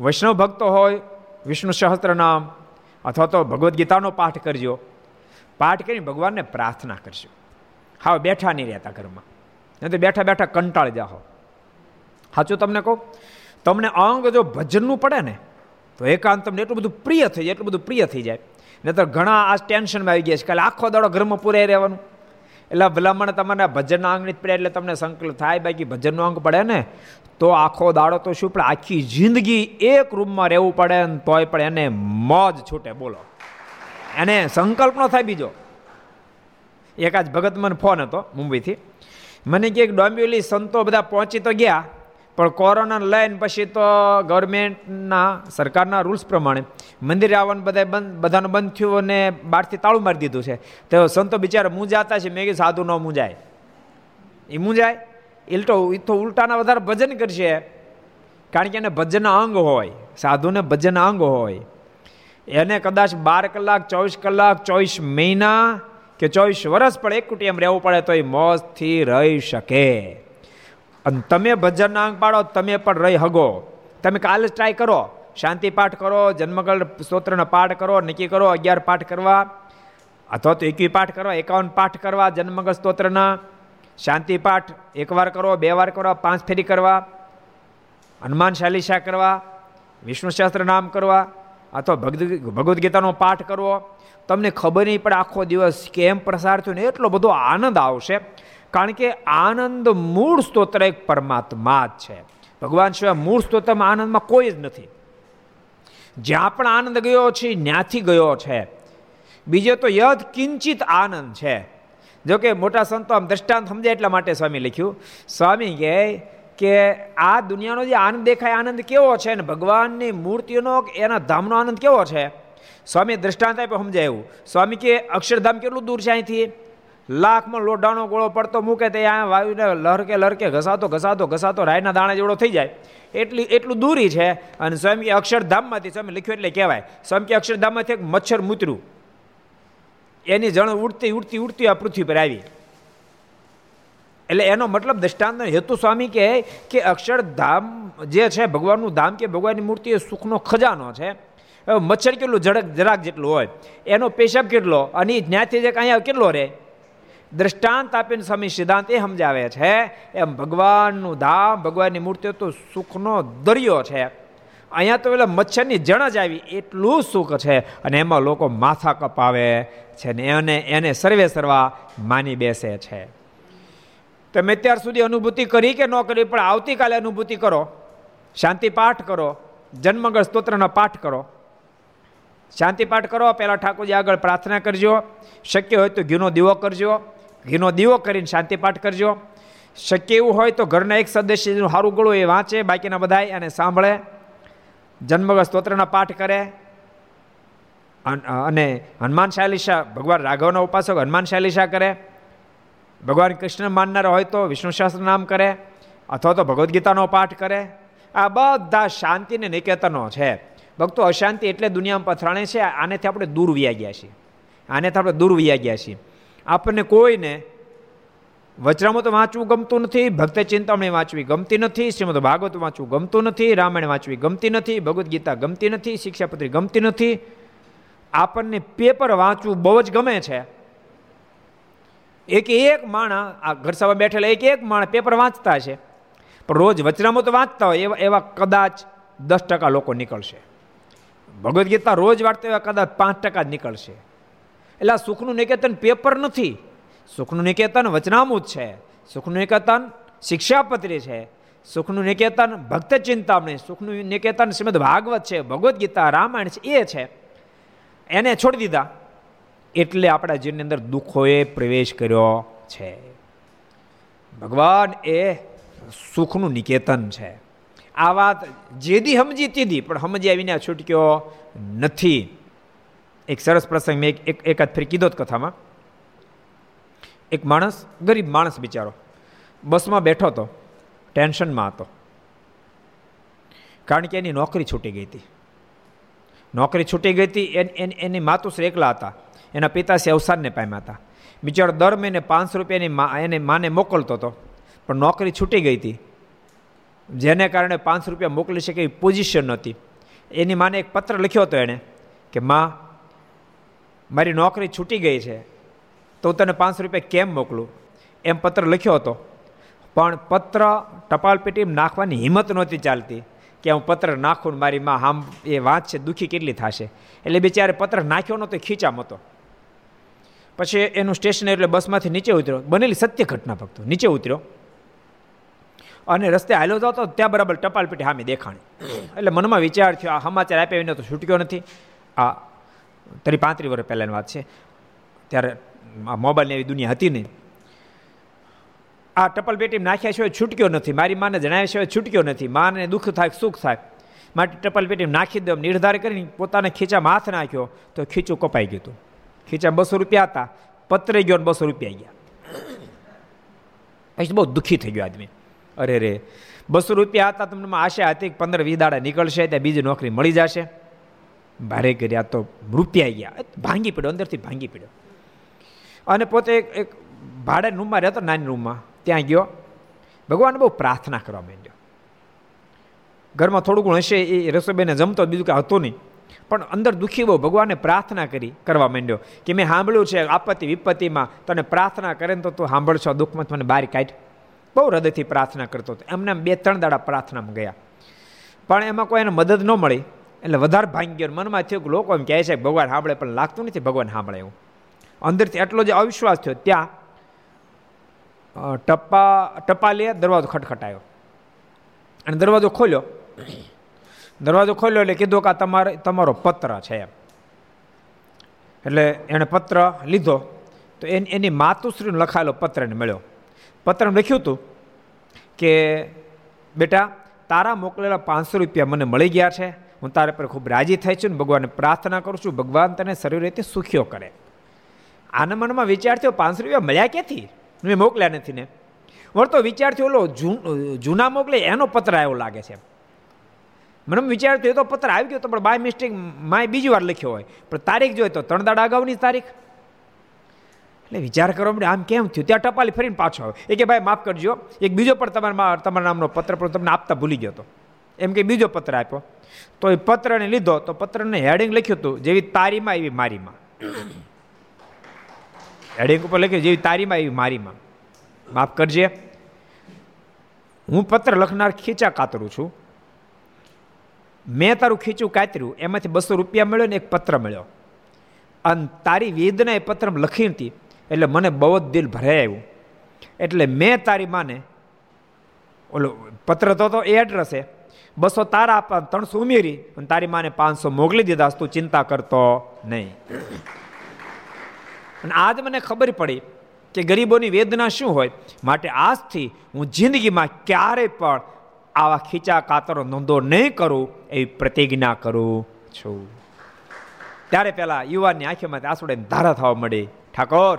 વૈષ્ણવ ભક્તો હોય, વિષ્ણુ સહસ્ત્ર નામ, અથવા તો ભગવદ્ ગીતાનો પાઠ કરજો. પાઠ કરીને ભગવાનને પ્રાર્થના કરજો. હા બેઠા નહીં રહેતા ઘરમાં. નહીં તો બેઠા બેઠા કંટાળી જાઓ. સાચું તમને કહું? તમને અંગ જો ભજનનું પડે ને, તો એકાંત તમને એટલું બધું પ્રિય થઈ જાય, એટલું બધું પ્રિય થઈ જાય. નહીં તો ઘણા આ ટેન્શનમાં આવી ગયા છે કાલે આખો દાડો ઘરમાં પૂરાઈ રહેવાનું. એટલે ભલામણ તમારે ભજનના અંગ પડે એટલે તમને સંકલ્પ થાય, બાકી ભજનનો અંગ પડે ને, તો આખો દાડો તો શું પડે? આખી જિંદગી એક રૂમમાં રહેવું પડે ને, તોય પણ એને મોજ છૂટે, બોલો. એને સંકલ્પ ન થાય બીજો. એક આજ ભગત મને ફોન હતો મુંબઈથી. મને કે ડોમ્બ્યુલી સંતો બધા પહોંચી તો ગયા પણ કોરોના લઈને પછી તો ગવર્મેન્ટના સરકારના રૂલ્સ પ્રમાણે મંદિરે આવવાનું બધા બંધ, બધાનું બંધ થયું અને બહારથી તાળું મારી દીધું છે. તો સંતો બિચારા મૂંઝાતા છે. મેં કીધું, સાધુ ન મૂંઝાય. એ મૂંઝાય? તો એ તો ઉલટાના વધારે ભજન કરશે. કારણ કે એને ભજન અંગ હોય. સાધુને ભજન અંગ હોય. એને કદાચ બાર કલાક, ચોવીસ કલાક, ચોવીસ મહિના કે ચોવીસ વર્ષ પણ એક કુટિયમ રહેવું પડે તો એ મોજથી રહી શકે. અને તમે ભજનના અંગ પાડો, તમે પણ રહી હગો. તમે કાલે જ ટ્રાય કરો. શાંતિ પાઠ કરો, જન્મગળ સ્તોત્રનો પાઠ કરો, નક્કી કરો, અગિયાર પાઠ કરવા. અથવા તો એકવી પાઠ કરવા, એકાવન પાઠ કરવા, જન્મગળ સ્તોત્રના. શાંતિ પાઠ એકવાર કરો, બે વાર કરો, પાંચ ફેરી કરવા. હનુમાન શાલિશા કરવા. વિષ્ણુ શાસ્ત્ર નામ કરવા. અથવા ભગવદ્ ગીતાનો પાઠ કરવો. તમને ખબર નહીં પડે આખો દિવસ કેમ પ્રસાર થયો ને, એટલો બધો આનંદ આવશે. કારણ કે આનંદ મૂળ સ્તોત્ર એક પરમાત્મા જ છે. ભગવાન સિવાય મૂળ સ્તોત્રમાં આનંદમાં કોઈ જ નથી. જ્યાં પણ આનંદ ગયો છે ત્યાંથી ગયો છે. બીજો તો યદ કિંચિત આનંદ છે. જો કે મોટા સંતો આમ દ્રષ્ટાંત સમજાય એટલા માટે સ્વામી લખ્યું, સ્વામી કહે કે આ દુનિયાનો જે આનંદ દેખાય આનંદ કેવો છે? ને ભગવાનની મૂર્તિનો એના ધામનો આનંદ કેવો છે? સ્વામી દ્રષ્ટાંત આપ્યો, સમજાય. એવું સ્વામી કે, અક્ષરધામ કેટલું દૂર છે અહીંથી? લાખમાં લોઢાનો ગોળો પડતો મૂકે તે આ વાયુને લહરકે લહરકે ઘસાતો ઘસાતો ઘસાતો, રાયના દાણા જેવડો થઈ જાય. એટલી, એટલું દૂરી છે અને સ્વયં કે અક્ષરધામમાંથી, સ્વયં લખ્યું એટલે કહેવાય, સ્વયં કે અક્ષરધામમાંથી એક મચ્છર મૂતર્યું એની જણ ઉડતી ઉડતી ઉડતી આ પૃથ્વી પર આવી. એટલે એનો મતલબ દ્રષ્ટાંત હેતુ સ્વામી કહે કે અક્ષરધામ જે છે, ભગવાનનું ધામ કે ભગવાનની મૂર્તિ એ સુખનો ખજાનો છે. મચ્છર કેટલું ઝડક, જરાક જેટલું હોય. એનો પેશાબ કેટલો? અને જ્ઞાતિ જે અહીંયા કેટલો રહે? દ્રષ્ટાંત આપીને સ્વામી સિદ્ધાંત એ સમજાવે છે, એમ ભગવાનનું ધામ, ભગવાનની મૂર્તિઓ તો સુખનો દરિયો છે. અહીંયા તો પેલા મચ્છરની જણ જ આવી, એટલું સુખ છે અને એમાં લોકો માથા કપાવે છે ને એને એને સર્વે સર્વા માની બેસે છે. તમે અત્યાર સુધી અનુભૂતિ કરી કે ન કરી, પણ આવતીકાલે અનુભૂતિ કરો. શાંતિ પાઠ કરો. જન્મગળ સ્તોત્રનો પાઠ કરો. શાંતિ પાઠ કરો, પહેલાં ઠાકોરજી આગળ પ્રાર્થના કરજો. શક્ય હોય તો ઘીનો દીવો કરજો. ઘીનો દીવો કરીને શાંતિ પાઠ કરજો. શક્ય એવું હોય તો ઘરના એક સદસ્યનું સારું ગળું એ વાંચે, બાકીના બધાય અને સાંભળે. જન્મગ સ્તોત્રના પાઠ કરે. અને હનુમાન શાલિશા ભગવાન રાઘવના ઉપાસક હનુમાન શાલિશા કરે. ભગવાન કૃષ્ણ માનનારા હોય તો વિષ્ણુ શાસ્ત્ર નામ કરે, અથવા તો ભગવદ્ ગીતાનો પાઠ કરે. આ બધા શાંતિને નિકેતનો છે. ભક્તો અશાંતિ એટલે દુનિયામાં પથરાણે છે, આનેથી આપણે દૂર વ્યા ગયા છીએ. આનેથી આપણે દૂર વ્યા ગયા છીએ. આપણને કોઈને વચરામાં તો વાંચવું ગમતું નથી, ભક્ત ચિંતામણી વાંચવી ગમતી નથી, શ્રીમદ ભાગવત વાંચવું ગમતું નથી, રામાયણ વાંચવી ગમતી નથી, ભગવદ્ ગીતા ગમતી નથી, શિક્ષાપત્રી ગમતી નથી. આપણને પેપર વાંચવું બહુ જ ગમે છે. એક એક માણા, આ ઘર બેઠેલા એક એક માણા પેપર વાંચતા છે. પણ રોજ વચરામાં તો વાંચતા હોય, એવા એવા કદાચ દસ ટકા લોકો નીકળશે. ભગવદ્ ગીતા રોજ વાંચતા એવા કદાચ પાંચ ટકા જ નીકળશે. એટલે આ સુખનું નિકેતન પેપર નથી. સુખનું નિકેતન વચનામૂત છે. સુખનું નિકેતન શિક્ષાપત્રી છે. સુખનું નિકેતન ભક્ત ચિંતામણી સુખનું નિકેતન શ્રીમદ ભાગવત છે, ભગવદ્ ગીતા, રામાયણ છે, એ છે. એને છોડી દીધા. એટલે આપણા જીવનની અંદર દુઃખોએ પ્રવેશ કર્યો છે. ભગવાન એ સુખનું નિકેતન છે. આ વાત જેદી સમજી તીધી પણ સમજી આવીને છૂટક્યો નથી. એક સરસ પ્રસંગ મેં એક એકાદ ફરી કીધો કથામાં. એક માણસ, ગરીબ માણસ બિચારો, બસમાં બેઠો હતો, ટેન્શનમાં હતો. કારણ કે એની નોકરી છૂટી ગઈ હતી. નોકરી છૂટી ગઈ હતી, એની માતુશ્રી એકલા હતા. એના પિતાશ્રી અવસાનને પામ્યા હતા. બિચારો દર મહિને પાંચસો રૂપિયાની એને માને મોકલતો હતો, પણ નોકરી છૂટી ગઈ હતી. જેને કારણે પાંચસો રૂપિયા મોકલી શકે એવી પોઝિશન નહોતી. એની માને એક પત્ર લખ્યો હતો એણે કે, માં મારી નોકરી છૂટી ગઈ છે, તો તને પાંચસો રૂપિયા કેમ મોકલું? એમ પત્ર લખ્યો હતો. પણ પત્ર ટપાલ પેટીમાં નાખવાની હિંમત નહોતી ચાલતી કે હું પત્ર નાખું મારી માં હામ, એ વાત છે, દુઃખી કેટલી થશે? એટલે બિચારે પત્ર નાખ્યો નહોતો, ખીચામ હતો. પછી એનું સ્ટેશન એટલે બસમાંથી નીચે ઉતર્યો. બનેલી સત્ય ઘટના ભક્તો, નીચે ઉતર્યો. અને રસ્તે હાલ્યો જતો, ત્યાં બરાબર ટપાલ પેટી સામે દેખાણી. એટલે મનમાં વિચાર થયો, આ સમાચાર આપ્યા વિના તો છૂટક્યો નથી. આ તરી પાંત્રીસ વર્ષ પહેલાંની વાત છે. ત્યારે મોબાઈલની એવી દુનિયા હતી નહીં. આ ટપલ પેટી નાખ્યા સિવાય છૂટક્યો નથી. મારી માને જણાવ્યા સિવાય છૂટક્યો નથી. માને દુઃખ થાય, સુખ થાય. માટે ટપલ પેટી નાખી દો નિર્ધાર કરીને પોતાના ખીચામાં હાથ નાખ્યો તો ખીચું કપાઈ ગયું હતું. ખીચા બસો રૂપિયા હતા. પતરે ગયો બસો રૂપિયા ગયા. પછી બહુ દુઃખી થઈ ગયો આદમી. અરે રે. બસો રૂપિયા હતા, તમને આશા હતી કે પંદર વીસ દાડા નીકળશે, ત્યાં બીજી નોકરી મળી જશે. ભારે કર્યા તો રૂપિયા ગયા. ભાંગી પડ્યો, અંદરથી ભાંગી પડ્યો. અને પોતે એક ભાડે રૂમમાં રહેતો, નાની રૂમમાં. ત્યાં ગયો. ભગવાન બહુ પ્રાર્થના કરવા માંડ્યો. ઘરમાં થોડું ઘણું હશે, એ રસોઈબેને જમતો બીજું કાંઈ હતું નહીં. પણ અંદર દુઃખી બહુ ભગવાને પ્રાર્થના કરી, કરવા માંડ્યો કે મેં સાંભળ્યું છે, આપત્તિ વિપત્તિમાં તને પ્રાર્થના કરે તો તું સાંભળશો, દુઃખમાં મને બહાર કાઢ. બહુ હૃદયથી પ્રાર્થના કરતો હતો. એમને બે, ત્રણ દાડા પ્રાર્થનામાં ગયા. પણ એમાં કોઈ એને મદદ ન મળી. એટલે વધારે ભાંગ્ય મનમાં થયું કે લોકો એમ કહે છે ભગવાન સાંભળે, પણ લાગતું નથી ભગવાન સાંભળે એવું. અંદરથી એટલો જે અવિશ્વાસ થયો. ત્યાં ટપ્પા ટપાલીએ દરવાજો ખટખટાયો. અને દરવાજો ખોલ્યો. દરવાજો ખોલ્યો એટલે કીધું કે આ તમારે, તમારો પત્ર છે એમ. એટલે એણે પત્ર લીધો. તો એની એની માતુશ્રીનો લખાયેલો પત્રને મળ્યો. પત્રમાં લખ્યું હતું કે, બેટા, તારા મોકલેલા પાંચસો રૂપિયા મને મળી ગયા છે. હું તારા પર ખૂબ રાજી થાય છું ને ભગવાનને પ્રાર્થના કરું છું, ભગવાન તને શરીર રીતે સુખ્યો કરે. આના મનમાં વિચાર થયો પાંચસો રૂપિયા મળ્યા ક્યાંથી? મેં મોકલ્યા નથી ને. વળતો વિચાર થયો ઓલો જૂના મોકલે એનો પત્ર આવ્યો લાગે છે. મને વિચાર થયો તો પત્ર આવી ગયો તો પણ બાય મિસ્ટેક માય બીજી વાર લખ્યો હોય. પણ તારીખ જોઈએ તો ત્રણ દાડા અગાઉની તારીખ. એટલે વિચાર કરવા માટે આમ કેમ થયું? ત્યાં ટપાલી ફરીને પાછો આવ્યો એ કે ભાઈ માફ કરજો. એક બીજો પણ તમારા તમારા નામનો પત્ર પણ તમને આપતા ભૂલી ગયો હતો એમ કે બીજો પત્ર આપ્યો. તો એ પત્રને લીધો, તો પત્રને હેડિંગ લખ્યું હતું, જેવી તારીમાં એવી મારીમાં. હેડિંગ ઉપર લખ્યું, જેવી તારીમાં એવી મારીમાં. માફ કરજે. હું પત્ર લખનાર ખીચા કાતરું છું. મેં તારું ખીચું કાતર્યું, એમાંથી બસો રૂપિયા મળ્યો ને એક પત્ર મળ્યો. અને તારી વેદના એ પત્ર લખી હતી, એટલે મને બહુ જ દિલ ભરાઈ આવ્યું. એટલે મેં તારી માને, ઓલો, પત્ર તો એ એડ્રેસે બસો તારા ત્રણસો ઉમેરી અને તારી માને પાંચસો મોકલી દીધા, તું ચિંતા કરતો નહીં. અને આજ મને ખબર પડી કે ગરીબોની વેદના શું હોય? માટે આજથી હું જિંદગીમાં ક્યારેય પણ આવા ખીચા કાતરો નોંધો નહીં કરું એવી પ્રતિજ્ઞા કરું છું. ત્યારે પેલા યુવાનની આંખીમાંથી આંસુડે ધારા થવા મળી. ઠાકોર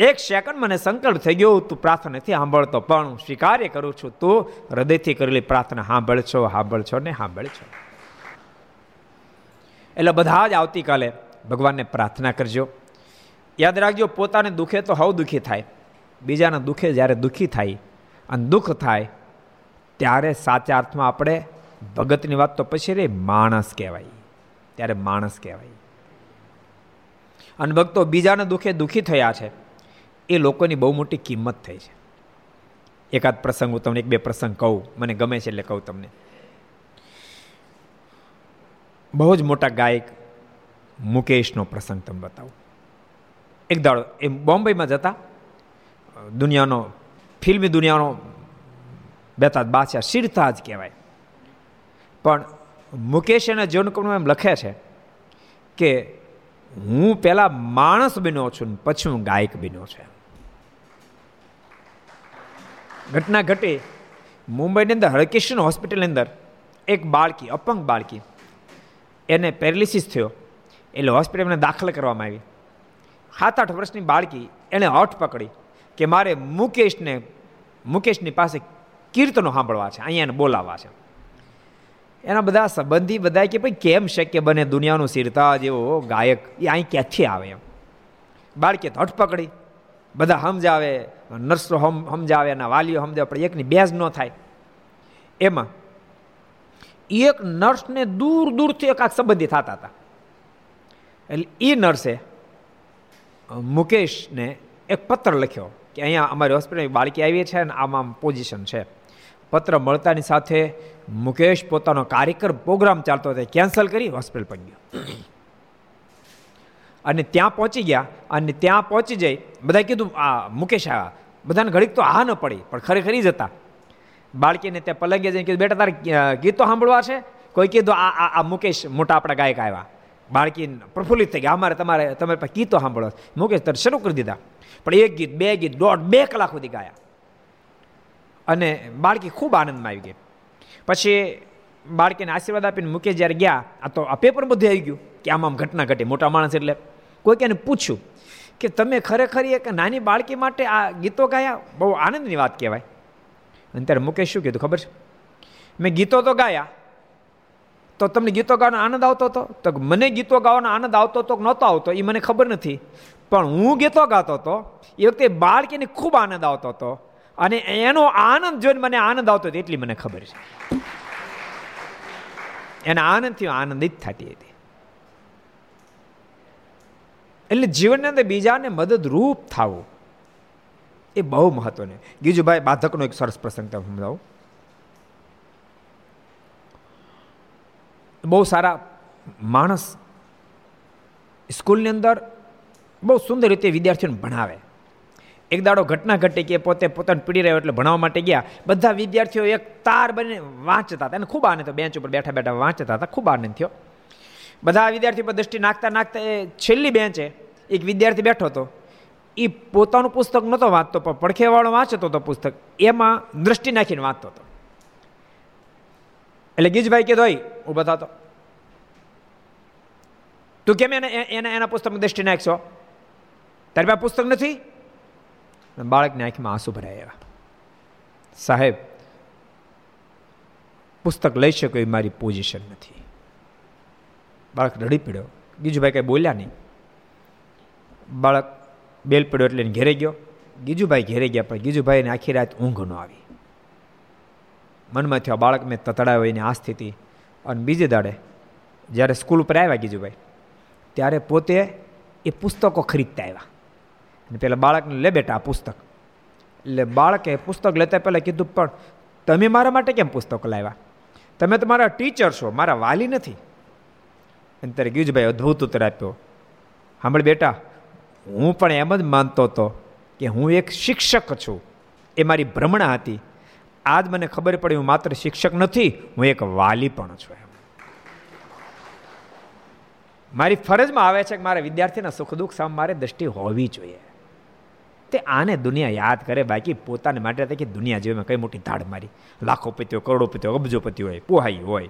એક સેકન્ડ મને સંકલ્પ થઈ ગયો, તું પ્રાર્થના નથી સાંભળતો, પણ હું સ્વીકાર્ય કરું છું, તું હૃદયથી કરેલી પ્રાર્થના સાંભળ છો સાંભળ છો ને સાંભળ છો એટલે બધા જ આવતીકાલે ભગવાનને પ્રાર્થના કરજો. યાદ રાખજો, પોતાને દુખે તો હવ દુઃખી થાય, બીજાના દુઃખે જ્યારે દુઃખી થાય અને દુઃખ થાય, ત્યારે સાચા અર્થમાં આપણે ભગતની વાત તો પછી રે માણસ કહેવાય, ત્યારે માણસ કહેવાય. અને ભક્તો બીજાના દુઃખે દુઃખી થયા છે એ લોકોની બહુ મોટી કિંમત થઈ છે. એકાદ પ્રસંગ હું તમને એક બે પ્રસંગ કહું, મને ગમે છે એટલે કહું તમને. બહુ જ મોટા ગાયક મુકેશનો પ્રસંગ તમે બતાવો. એક દાડો, એ બોમ્બેમાં જતા દુનિયાનો, ફિલ્મી દુનિયાનો બેતાજ બાદશાહ શિરતાજ કહેવાય. પણ મુકેશ એના જીવનકમમાં એમ લખે છે કે હું પહેલાં માણસ બન્યો છું ને પછી હું ગાયક બન્યો છે ઘટના ઘટી. મુંબઈની અંદર હરકિશન હોસ્પિટલની અંદર એક બાળકી, અપંગ બાળકી, એને પેરાલિસિસ થયો. એટલે હોસ્પિટલમાં દાખલ કરવામાં આવી. સાત આઠ વર્ષની બાળકી એણે હઠ પકડી કે મારે મુકેશને, મુકેશની પાસે કીર્તનો સાંભળવા છે, અહીંયા એને બોલાવવા છે. એના બધા સંબંધી બધા કે ભાઈ કેમ શક્ય બને દુનિયાનું સિરતા જેવો ગાયક એ અહીં ક્યાંથી આવે એમ. બાળકી હઠ પકડી. બધા સમજાવે, નર્સો સમજાવે એના વાલીઓ સમજાવે, પણ એકની બેઝ ન થાય. એમાં એક નર્સને દૂર દૂરથી એકાદ સંબંધી થતા હતા. એટલે એ નર્સે મુકેશને એક પત્ર લખ્યો કે અહીંયા અમારી હોસ્પિટલની બાળકી આવી છે અને આમ આમ પોઝિશન છે. પત્ર મળતાની સાથે મુકેશ પોતાનો કાર્યક્રમ, પ્રોગ્રામ ચાલતો હતો કેન્સલ કરી હોસ્પિટલ પર ગયો અને ત્યાં પહોંચી ગયા અને ત્યાં પહોંચી જઈ બધા કીધું, આ મુકેશ આ બધાને ઘડીક તો આ ન પડી, પણ ખરેખર જતા બાળકીને ત્યાં પલંગે જઈને કીધું, બેટા, તારે ગીતો સાંભળવા છે? કોઈ કીધું, આ આ મુકેશ મોટા આપણા ગાયક આવ્યા. બાળકી પ્રફુલ્લિત થઈ ગયા, અમારે તમારે તમારે પાસે ગીતો સાંભળવા મુકેશ તરત શરૂ કરી દીધા. પણ એક ગીત, બે ગીત, દોઢ, બે કલાક સુધી ગાયા. અને બાળકી ખૂબ આનંદમાં આવી ગઈ. પછી બાળકીને આશીર્વાદ આપીને મુકેશ જ્યારે ગયા, આ તો આ પેપર બધું આવી ગયું કે આમ આમ ઘટના ઘટી, મોટા માણસ એટલે કોઈ એને પૂછ્યું કે તમે ખરેખર એક નાની બાળકી માટે આ ગીતો ગાયા? બહુ આનંદની વાત કહેવાય. અને ત્યારે મુકેશ શું કીધું ખબર છે? મેં ગીતો તો ગાયા, તો તમને ગીતો ગાવાનો આનંદ આવતો હતો? તો મને ગીતો ગાવાનો આનંદ આવતો હતો કે નહોતો આવતો? એ મને ખબર નથી. પણ હું ગીતો ગાતો હતો, એ વખતે બાળકીને ખૂબ આનંદ આવતો હતો. અને એનો આનંદ જોઈને મને આનંદ આવતો હતો, એટલી મને ખબર છે. એના આનંદથી આનંદિત થતી હતી. એટલે જીવનની અંદર બીજાને મદદરૂપ થવું. એ બહુ મહત્વનું ગીજુભાઈ, બાધકનો એક સરસ પ્રસંગ તમે સમજાવું. બહુ સારા માણસ સ્કૂલની અંદર બહુ સુંદર રીતે વિદ્યાર્થીઓને ભણાવે. એક દાડો ઘટના ઘટી કે પોતે પોતાને પીડી રહ્યો એટલે ભણાવવા માટે ગયા. બધા વિદ્યાર્થીઓ એક તાર બને વાંચતા હતા. એને ખૂબ આનંદ થયો. બેન્ચ ઉપર બેઠા બેઠા વાંચતા હતા. ખૂબ આનંદ થયો. બધા વિદ્યાર્થી પર દ્રષ્ટિ નાખતા નાખતા એ છેલ્લી બેન્ચે એક વિદ્યાર્થી બેઠો હતો. એ પોતાનું પુસ્તક નહોતો વાંચતો, પણ પડખેવાળો વાંચતો હતો પુસ્તક. એમાં દ્રષ્ટિ નાખીને વાંચતો હતો. એટલે ગીજભાઈ કીધો ઊભો થતો તું. કેમ એને એને, એના પુસ્તકમાં દ્રષ્ટિ નાખશો? તારી પાસે પુસ્તક નથી? બાળકની આંખમાં આંસુ ભરાય એવા સાહેબ, પુસ્તક લઈ શકો એ મારી પોઝિશન નથી. બાળક રડી પડ્યો. ગીજુભાઈ કંઈ બોલ્યા નહીં. બાળક બેલ પડ્યો એટલે ઘેરે ગયો. ગીજુભાઈ ઘેરે ગયા પણ ગીજુભાઈને આખી રાત ઊંઘ ન આવી. મનમાં થયો બાળક મેં તતડાયો એની આ સ્થિતિ. અને બીજે દાડે, જ્યારે સ્કૂલ ઉપર આવ્યા ગીજુભાઈ, ત્યારે પોતે એ પુસ્તકો ખરીદતા આવ્યા. અને પેલા બાળકને, લે બેટા, આ પુસ્તક. એટલે બાળકે પુસ્તક લેતા પહેલાં કીધું, પણ તમે મારા માટે કેમ પુસ્તક લાવ્યા? તમે તો મારા ટીચર છો, મારા વાલી નથી. અને ત્યારે ગીજભાઈ અદ્ભુત ઉત્તર આપ્યો. સાંભળ બેટા, હું પણ એમ જ માનતો હતો કે હું એક શિક્ષક છું. એ મારી ભ્રમણા હતી. આજ મને ખબર પડી હું માત્ર શિક્ષક નથી, હું એક વાલી પણ છું એમ. મારી ફરજમાં આવે છે કે મારા વિદ્યાર્થીના સુખ દુઃખ સામે મારે દ્રષ્ટિ હોવી જોઈએ. તે આને દુનિયા યાદ કરે, બાકી પોતાને માટે કે દુનિયા જેવી કઈ મોટી ધાડ મારી. લાખોપતિઓ કરોડોપતિઓ અબજોપતિ હોય, પોહાઈ હોય.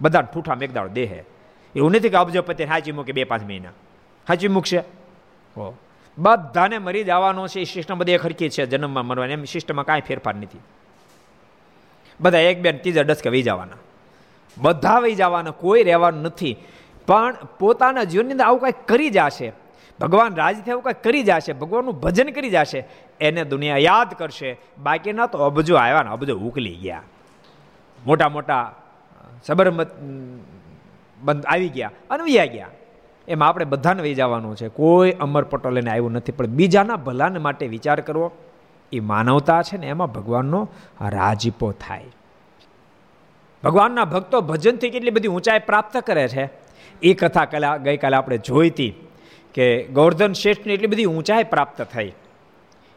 બધા ઠૂઠા મેઘદાળ દેહે. એવું નથી કે અબજોપતિ હાચી મૂકે બે પાંચ મહિના. હાજી મૂકશે? હો. બધાને મરી જવાનો છે, એ સિસ્ટમ બધી ખરકી છે, જન્મમાં મરવાની. એમ સિસ્ટમમાં કાંઈ ફેરફાર નથી. બધા એક બેન ત્રીજા ડસકે વહી જવાના. બધા વહી જવાના, કોઈ રહેવાનું નથી. પણ પોતાના જીવનની અંદર આવું કાંઈ કરી જશે. ભગવાન રાજી એવું કંઈક કરી જશે, ભગવાનનું ભજન કરી જશે, એને દુનિયા યાદ કરશે. બાકીના તો અબજો આવ્યા ને અબજો ઉકલી ગયા. મોટા મોટા સબરમત બંધ આવી ગયા અને વૈયા ગયા. એમાં આપણે બધાને વહી જવાનું છે. કોઈ અમર પટોલેને આવ્યું નથી, પણ બીજાના ભલાને માટે વિચાર કરવો. એ માનવતા છે ને, એમાં ભગવાનનો રાજીપો થાય. ભગવાનના ભક્તો ભજનથી કેટલી બધી ઊંચાઈ પ્રાપ્ત કરે છે? એ કથા કલા ગઈકાલે આપણે જોઈતી કે ગોવર્ધન શ્રેષ્ઠની એટલી બધી ઊંચાઈ પ્રાપ્ત થઈ.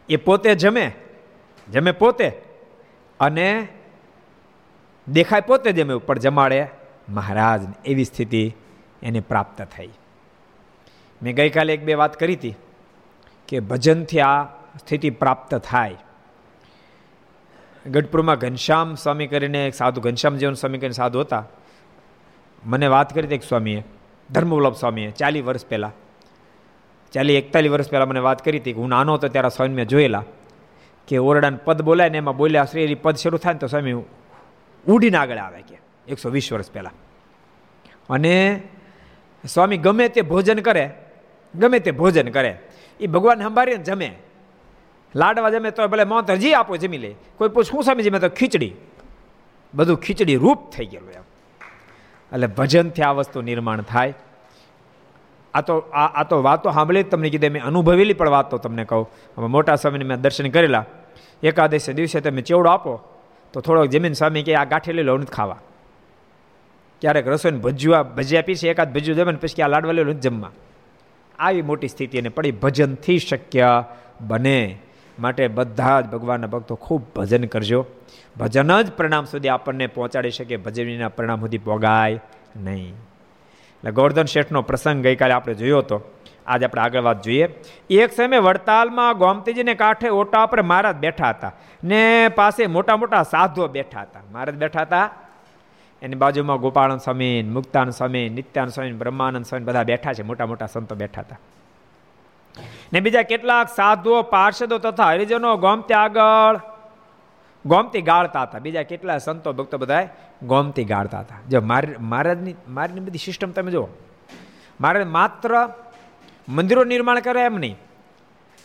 એ પોતે જમે જમે પોતે અને દેખાય પોતે જમે ઉપર જમાડે. મહારાજ એવી સ્થિતિ એને પ્રાપ્ત થઈ. મેં ગઈકાલે એક બે વાત કરી હતી કે ભજનથી આ સ્થિતિ પ્રાપ્ત થાય. ગઢપુરમાં ઘનશ્યામ સ્વામી કરીને એક સાધુ, ઘનશ્યામ જીવન સ્વામી કરીને સાધુ હતા. મને વાત કરી હતી એક સ્વામીએ, ધર્મવલ્લભ સ્વામીએ ચાલીસ વર્ષ પહેલાં. ચાલી એકતાલીસ વર્ષ પહેલાં મને વાત કરી હતી કે હું નાનો હતો ત્યારે સ્વામી મેં જોયેલા કે ઓરડાને પદ બોલાય ને એમાં બોલ્યા શ્રી પદ શરૂ થાય ને તો સ્વામી ઉડીને આગળ આવે કે. એકસો વીસ વર્ષ પહેલાં. અને સ્વામી ગમે તે ભોજન કરે, ગમે તે ભોજન કરે એ ભગવાન સંભાળીને જમે. લાડવા જમે તો ભલે મોત હજી આપો જમી લે, કોઈ પૂછ શું સ્વામી જમે તો ખીચડી. બધું ખીચડી રૂપ થઈ ગયેલું એમ. એટલે ભજનથી આ વસ્તુ નિર્માણ થાય. આ તો, આ આ તો વાતો સાંભળી તમને કીધે, મેં અનુભવેલી પણ વાતો તમને કહું. હવે મોટા સ્વામીને મેં દર્શન કરેલા. એકાદશી દિવસે તમે ચેવડો આપો, તો થોડોક જમીન સ્વામી કે આ ગાંઠી લઈ લો નથી ખાવા. ક્યારેક રસોઈને ભજવા ભજ્યા પીશે એકાદ ભજ્યું જમે પછી આ લાડવા જમવા. આવી મોટી સ્થિતિ એને પડી ભજનથી શક્ય બને. માટે બધા જ ભગવાનના ભક્તો ખૂબ ભજન કરજો. ભજન જ પરિણામ સુધી આપણને પહોંચાડી શકે ભજનના પરિણામ સુધી પોગાય નહીં. એટલે ગોવર્ધન શેઠનો પ્રસંગ ગઈકાલે આપણે જોયો હતો. આજે આપણે આગળ વાત જોઈએ. એક સમયે વડતાલમાં ગોમતીજીને કાંઠે ઓટા પર મહારાજ બેઠા હતા ને પાસે મોટા મોટા સાધુઓ બેઠા હતા. મહારાજ બેઠા હતા એની બાજુમાં ગોપાળન સ્વામી મુક્તાન સ્વામી નિત્યાન સ્વામી બ્રહ્માનંદ સ્વામી બધા બેઠા છે, મોટા મોટા સંતો બેઠા હતા. ને બીજા કેટલાક સાધુઓ, પાર્ષદો તથા હરિજનો ગોમતી આગળ, ગોમતી ગાળતા હતા. બીજા કેટલા સંતો, ભક્તો બધા ગોમતી ગાળતા હતા. જો મહારાજની મારીની બધી સિસ્ટમ તમે જુઓ. મારે માત્ર મંદિરો નિર્માણ કરે એમ નહીં.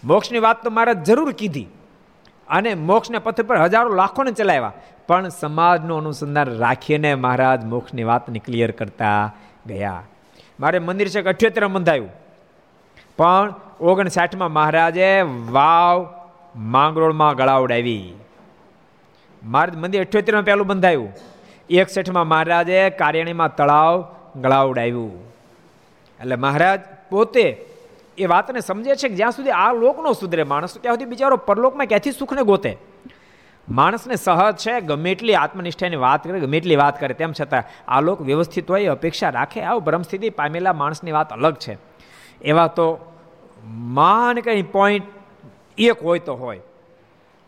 મોક્ષની વાત તો મારે જરૂર કીધી. અને મોક્ષને પથ પર હજારો લાખોને ચલાવ્યા. પણ સમાજનું અનુસંધાન રાખીને મહારાજ મોક્ષની વાતને ક્લિયર કરતા ગયા. મારે મંદિર છે અઠ્યોતેર બંધાયું પણ ઓગણસાઠમાં મહારાજે વાવ માંગરોળમાં ગળાવડાવી મારે મંદિર અઠ્યોતેરમાં પહેલું બંધાયું. એકસઠમાં મહારાજે કાર્યાણીમાં તળાવ ગળાવડાવ્યું એટલે મહારાજ પોતે એ વાતને સમજે છે કે જ્યાં સુધી આ લોકનો સુધરે, માણસ ત્યાં સુધી બિચારો પરલોકમાં ક્યાંથી સુખને ગોતે? માણસને સહજ છે, ગમે એટલી આત્મનિષ્ઠાની વાત કરે, ગમે એટલી વાત કરે, તેમ છતાં આ લોક વ્યવસ્થિત હોય અપેક્ષા રાખે, આવું ભ્રમસ્થિતિ પામેલા માણસની વાત અલગ છે. એવા તો માન કંઈ પોઈન્ટ એક હોય તો હોય.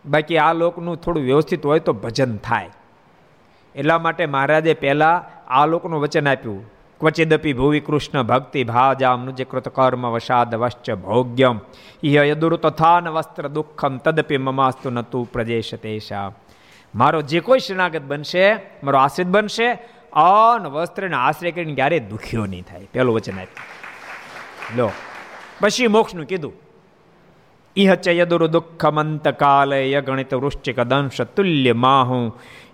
બાકી આ લોકનું થોડું વ્યવસ્થિત હોય તો ભજન થાય. એટલા માટે મહારાજે પહેલાં આ લોકનું વચન આપ્યું. ક્વચિદપી ભુવિ કૃષ્ણ ભક્તિ ભાજામ નુજ કૃત કર્મ વશાદ વશ્ચ ભોગ્યમ ઇહ યદુર તથાન વસ્ત્ર દુઃખમ તદપી મમાસ્તુ નતુ પ્રજેશ તેશા મારો જે કોઈ શરણાગત બનશે મારો આશ્રિત બનશે અન વસ્ત્રને આશ્રય કરીને ક્યારેય દુખ્યો નહીં થાય પેલું વચન આપ્યું લો પછી મોક્ષનું કીધું ઇહ ચ યદુર દુઃખમંત કાલે યગણિત વૃશ્ચિક દંશ તુલ્ય માહુ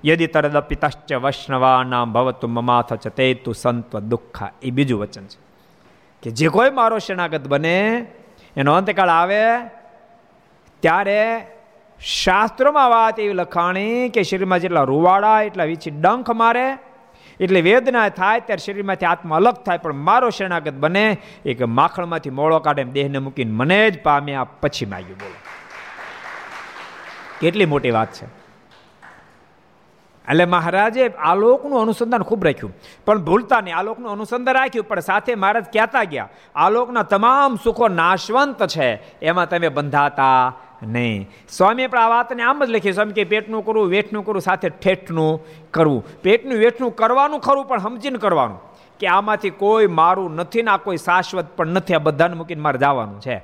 યદિ તરદપિતશ્ચ વૈષ્ણવાના ભવતુ મમાથ ચ તે તુ સંત્વ દુઃખ એ બીજું વચન છે કે જે કોઈ મારો શરણાગત બને એનો અંતકાળ આવે ત્યારે શાસ્ત્રોમાં વાત એવી લખાણી કે શરીરમાં જેટલા રૂવાડા એટલા વીછી ડંખ મારે એટલે વેદના થાય ત્યારે શરીરમાંથી આત્મા અલગ થાય, પણ મારો શરણાગત બને એ કે માખણમાંથી મોળો કાઢે દેહને મૂકીને મને જ પામ્યા પછી માગ્યું બોલો. કેટલી મોટી વાત છે. એટલે મહારાજે આલોકનું અનુસંધાન ખૂબ રાખ્યું. પણ ભૂલતા નહીં, આલોકનું અનુસંધાન રાખ્યું, પણ સાથે મહારાજ કહેતા ગયા, આલોકના તમામ સુખો નાશવંત છે, એમાં તમે બંધાતા નહીં. સ્વામીએ પણ આ વાતને આમ જ લખી સ્વામી કે પેટનું કરવું, વેઠનું કરવું, સાથે ઠેઠનું કરવું. પેટનું વેઠનું કરવાનું ખરું, પણ સમજીને કરવાનું. કે આમાંથી કોઈ મારું નથી ને આ કોઈ શાશ્વત પણ નથી. આ બધાને મૂકીને મારે જવાનું છે.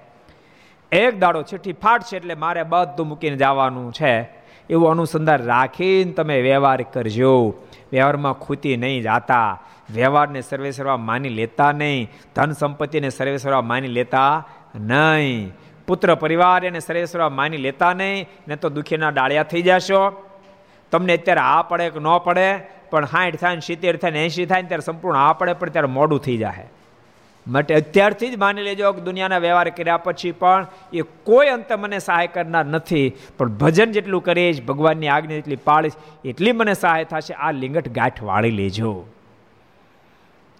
એક દાડો છઠ્ઠી ફાટશે એટલે મારે બધું મૂકીને જવાનું છે. એવું અનુસંધાન રાખીને તમે વ્યવહાર કરજો. વ્યવહારમાં ખૂતી નહીં જાતા. વ્યવહારને સર્વે સર્વા માની લેતા નહીં. ધન સંપત્તિને સર્વે સર્વા માની લેતા નહીં. પુત્ર પરિવાર એને સર્વા માની લેતા નહીં, ને તો દુઃખીના ડાળિયા થઈ જશો. તમને અત્યારે આ પડે કે ન પડે, પણ સાઠ થાય ને સિત્તેર થાય ને એંશી થાય ને ત્યારે સંપૂર્ણ આ પડે, પણ ત્યારે મોડું થઈ જાય માટે અત્યારથી જ માની લેજો કે દુનિયાના વ્યવહાર કર્યા પછી પણ એ કોઈ અંત મને સહાય કરનાર નથી, પણ ભજન જેટલું કરીશ, ભગવાનની આજ્ઞા જેટલી પાળીશ, એટલી મને સહાય થશે, આ લિંગટ ગાંઠ વાળી લેજો.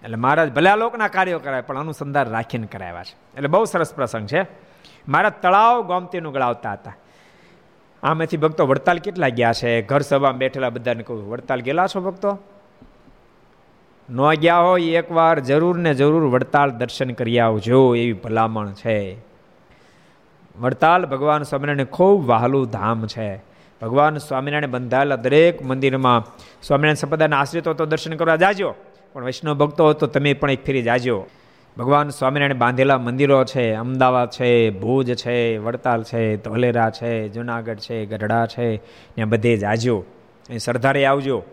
એટલે મહારાજ ભલે આ લોકના કાર્યો કરાય, પણ અનુસંધાન રાખીને કરાવ્યા છે. એટલે બહુ સરસ પ્રસંગ છે. મારા તળાવ ગોમતીનું ગળાવતા હતા. આમાંથી ભક્તો વડતાલ કેટલા ગયા છે? ઘર સભામાં બેઠેલા બધાને કહું, વડતાલ ગયેલા છો ભક્તો? ન ગયા હોય એકવાર, જરૂર ને જરૂર વડતાલ દર્શન કરી આવજો, એવી ભલામણ છે. વડતાલ ભગવાન સ્વામિનારાયણ ખૂબ વહાલું ધામ છે. ભગવાન સ્વામિનારાયણ બંધાયેલા દરેક મંદિરમાં સ્વામિનારાયણ સંપ્રદાયના આશ્રિતો તો દર્શન કરવા જાજો, પણ વૈષ્ણવ ભક્તો તો તમે પણ એક ફેરી જાજો. ભગવાન સ્વામિનારાયણ બાંધેલા મંદિરો છે, અમદાવાદ છે, ભુજ છે, વડતાલ છે, ધોલેરા છે, જુનાગઢ છે, ગઢડા છે, ત્યાં બધે જ આજો અહીં સરદારે આવજો.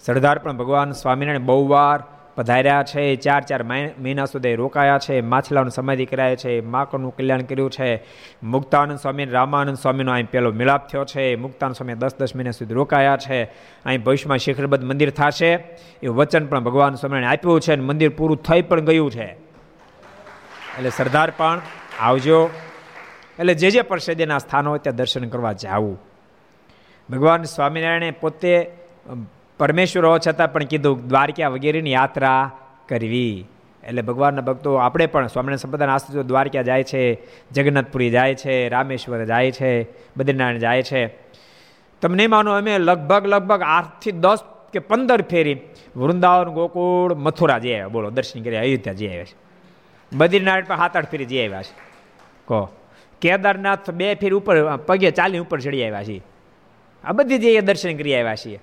સરદાર પણ ભગવાન સ્વામિનારાયણ બહુ વાર પધાર્યા છે, ચાર ચાર મહિના સુધી રોકાયા છે માછલાનું સમાધિ કરાયા છે, માકડનું કલ્યાણ કર્યું છે. મુક્તાનંદ સ્વામી રામાનંદ સ્વામીનો અહીં પહેલો મિલાપ થયો છે. મુક્તાનંદ સ્વામી દસ દસ મહિના સુધી રોકાયા છે. અહીં ભવિષ્યમાં શિખરબદ્ધ મંદિર થશે. એ વચન પણ ભગવાન સ્વામિનારાયણ આપ્યું છે અને મંદિર પૂરું થઈ પણ ગયું છે. એટલે સરદાર પણ આવજો. એટલે જે જે પરસેદેના સ્થાનો હોય ત્યાં દર્શન કરવા જાવું. ભગવાન સ્વામિનારાયણે પોતે પરમેશ્વર હોવા છતાં પણ કીધું, દ્વારકા વગેરેની યાત્રા કરવી. એટલે ભગવાનના ભક્તો, આપણે પણ સ્વામિનારાયણ સંપ્રદાયના આશ્રિતો દ્વારકા જાય છે, જગન્નાથપુરી જાય છે, રામેશ્વર જાય છે, બદ્રીનારાયણ જાય છે. તમને માનો અમે લગભગ લગભગ આઠથી દસ કે પંદર ફેરી વૃંદાવન, ગોકુળ, મથુરા જઈ આવ્યા. બોલો, દર્શન કરી અયોધ્યા જઈ આવ્યા છે. બદ્રીનારાયણ પણ સાત આઠ ફેરી જઈ આવ્યા છે. કહો. કેદારનાથ બે ફેર ઉપર પગે ચાલી ઉપર ચડી આવ્યા છીએ. આ બધી જગ્યાએ દર્શન કરી આવ્યા છીએ.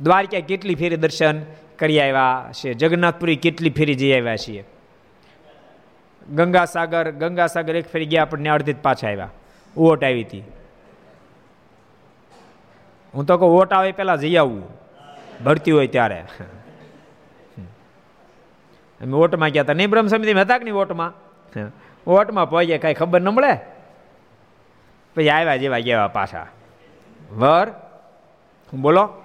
દ્વારકા કેટલી ફેરી દર્શન કરી આવ્યા છે. જગન્નાથપુરી કેટલી ફેરી જઈ આવ્યા છીએ. ગંગાસાગર ગંગાસાગર એક ફેરી ગયા આપણને અડધી પાછા આવ્યા. ઓટ આવી હતી. હું તો કહું, ઓટ આવે પહેલાં જઈ આવવું ભરતી હોય ત્યારે. અમે ઓટમાં ગયા હતા નહીં બ્રહ્મ સમિતિમાં હતા કે નહીં ઓટમાં? ઓટમાં પહોંચ્યા કાંઈ ખબર ન મળે? પછી આવ્યા જેવા ગયા પાછા. વર બોલો?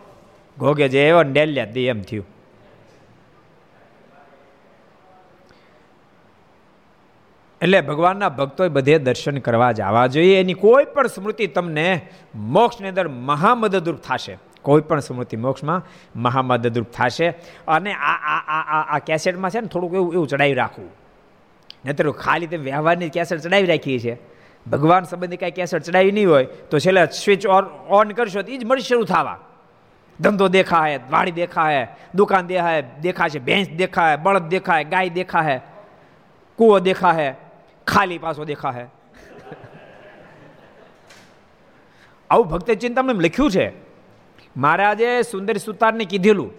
ઘોગે જે એવો ને ડેલ્યા દી એમ થયું. એટલે ભગવાનના ભક્તોએ બધે દર્શન કરવા જવા જોઈએ. એની કોઈ પણ સ્મૃતિ તમને મોક્ષની અંદર મહામદદરૂપ થશે. કોઈ પણ સ્મૃતિ મોક્ષમાં મહામદદરૂપ થશે. અને આ આ આ આ કેસેટમાં છે ને થોડુંક એવું એવું ચડાવી રાખવું. નહીતર ખાલી તે વ્યવહારની કેસેટ ચડાવી રાખીએ છીએ. ભગવાન સંબંધી કાંઈ કેસેટ ચડાવી નહીં હોય, તો છેલ્લે સ્વિચ ઓન ઓન કરશો તો એ જ મળી શરૂ થવા. ધંધો દેખાય, વાડી દેખાય, દુકાન દેખાય, દેખાશે, ભેંસ દેખાય, બળદ દેખાય, ગાય દેખાય, કૂવો દેખાય, ખાલી પાછો દેખાય. આવું ભક્ત ચિંતામણ લખ્યું છે. મહારાજે સુંદરી સુતારને કીધેલું.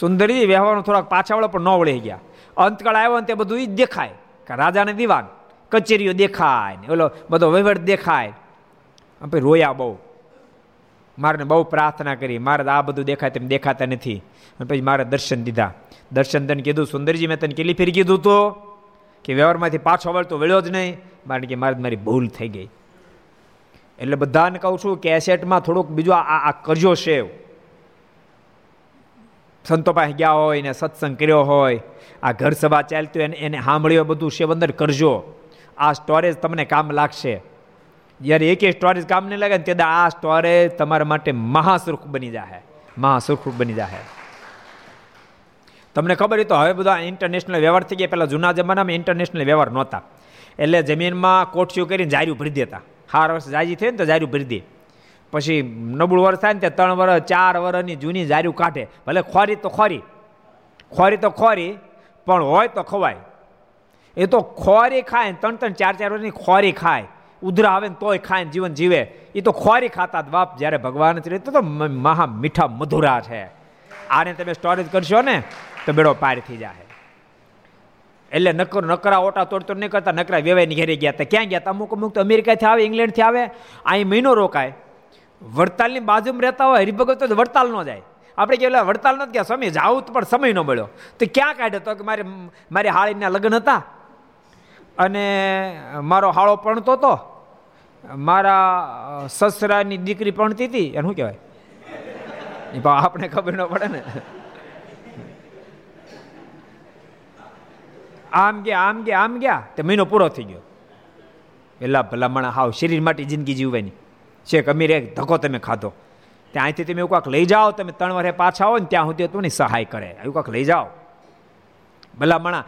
સુંદરી વ્યવહારનો થોડાક પાછા વળો પણ ન વળી ગયા. અંતકાળ આવ્યો ને તે બધું એ જ દેખાય. કે રાજાને દીવાન, કચેરીઓ દેખાય ને, ઓલો બધો વહીવટ દેખાય. પછી રોયા બહુ. મારે બહુ પ્રાર્થના કરી, મારે આ બધું દેખાય તેમ દેખાતા નથી. અને પછી મારે દર્શન દીધા. દર્શન તને કીધું, સુંદરજી, મેં તને કેટલી ફેરી કીધું તો? કે વ્યવહારમાંથી પાછો વળતો વળ્યો જ નહીં. કારણ કે મારે મારી ભૂલ થઈ ગઈ. એટલે બધાને કહું છું, કેસેટમાં થોડુંક બીજું આ આ કરજો સેવ. સંતો પાસે ગયા હોય ને સત્સંગ કર્યો હોય, આ ઘર સભા ચાલતી હોય એને સાંભળ્યો બધું સેવ અંદર કરજો. આ સ્ટોરેજ તમને કામ લાગશે. જ્યારે એક સ્ટોરેજ કામ નહીં લાગે ને ત્યારે આ સ્ટોરેજ તમારા માટે મહાસુરખ બની જાય મહાસુખ બની જાય તમને ખબર હોય તો હવે બધા ઇન્ટરનેશનલ વ્યવહાર થઈ ગયા. પહેલાં જૂના જમાનામાં ઇન્ટરનેશનલ વ્યવહાર નહોતા. એટલે જમીનમાં કોઠિયું કરીને જાર્યું ભરી દેતા. હાર વર્ષ જાજી થઈ ને તો જારું ભરી દે. પછી નબળું વર્ષ થાય ને ત્યાં ત્રણ વર્ષ ચાર વર્ષની જૂની જારું કાઢે. ભલે ખોરી તો ખોરી ખોરી તો ખોરી, પણ હોય તો ખવાય. એ તો ખોરી ખાય ત્રણ ત્રણ ચાર ચાર વર્ષની ખોરી ખાય. ઉધરા આવે ને તોય ખાઈને જીવન જીવે. એ તો ખોરી ખાતા બાપ જ્યારે ભગવાન છે તો મહા મીઠા મધુરા છે. આને તમે સ્ટોરેજ કરશો ને, તો બેડો પાર થઈ જાય એટલે નકર નકરા ઓટા તોડ તોડ નહીં કરતા નકરા વેવાઈની ઘેરે ગયા હતા. ક્યાં ગયા હતા? અમુક અમુક તો અમેરિકાથી આવે, ઇંગ્લેન્ડથી આવે, અહીં મહિનો રોકાય. વડતાલની બાજુમાં રહેતા હોય, હરિભગત તો વડતાલ ન જાય. આપણે કહેવાય વડતાલ નથી ગયા, સમય જાવ પણ સમય ન મળ્યો. તો ક્યાં કાઢ્યો તો કે મારે મારી હાળીના લગ્ન હતા? અને મારો હાળો પણતો હતો. મારા સસરાની દીકરી પણતી હતી. એનું શું કહેવાય? આપણે ખબર ન પડે ને. આમ ગયા આમ ગયા આમ ગયા, તે મહિનો પૂરો થઈ ગયો. પેલા ભલામણ, હાવ શરીર માટે જિંદગી જીવવાની. છે અમીર એક ધક્કો તમે ખાધો. ત્યાં અહીંથી તમે એવું કાંક લઈ જાઓ, તમે ત્રણ વર્ષે પાછા આવો ને ત્યાં સુધી તમને સહાય કરે. એવું કાંક લઈ જાઓ. ભલામણા,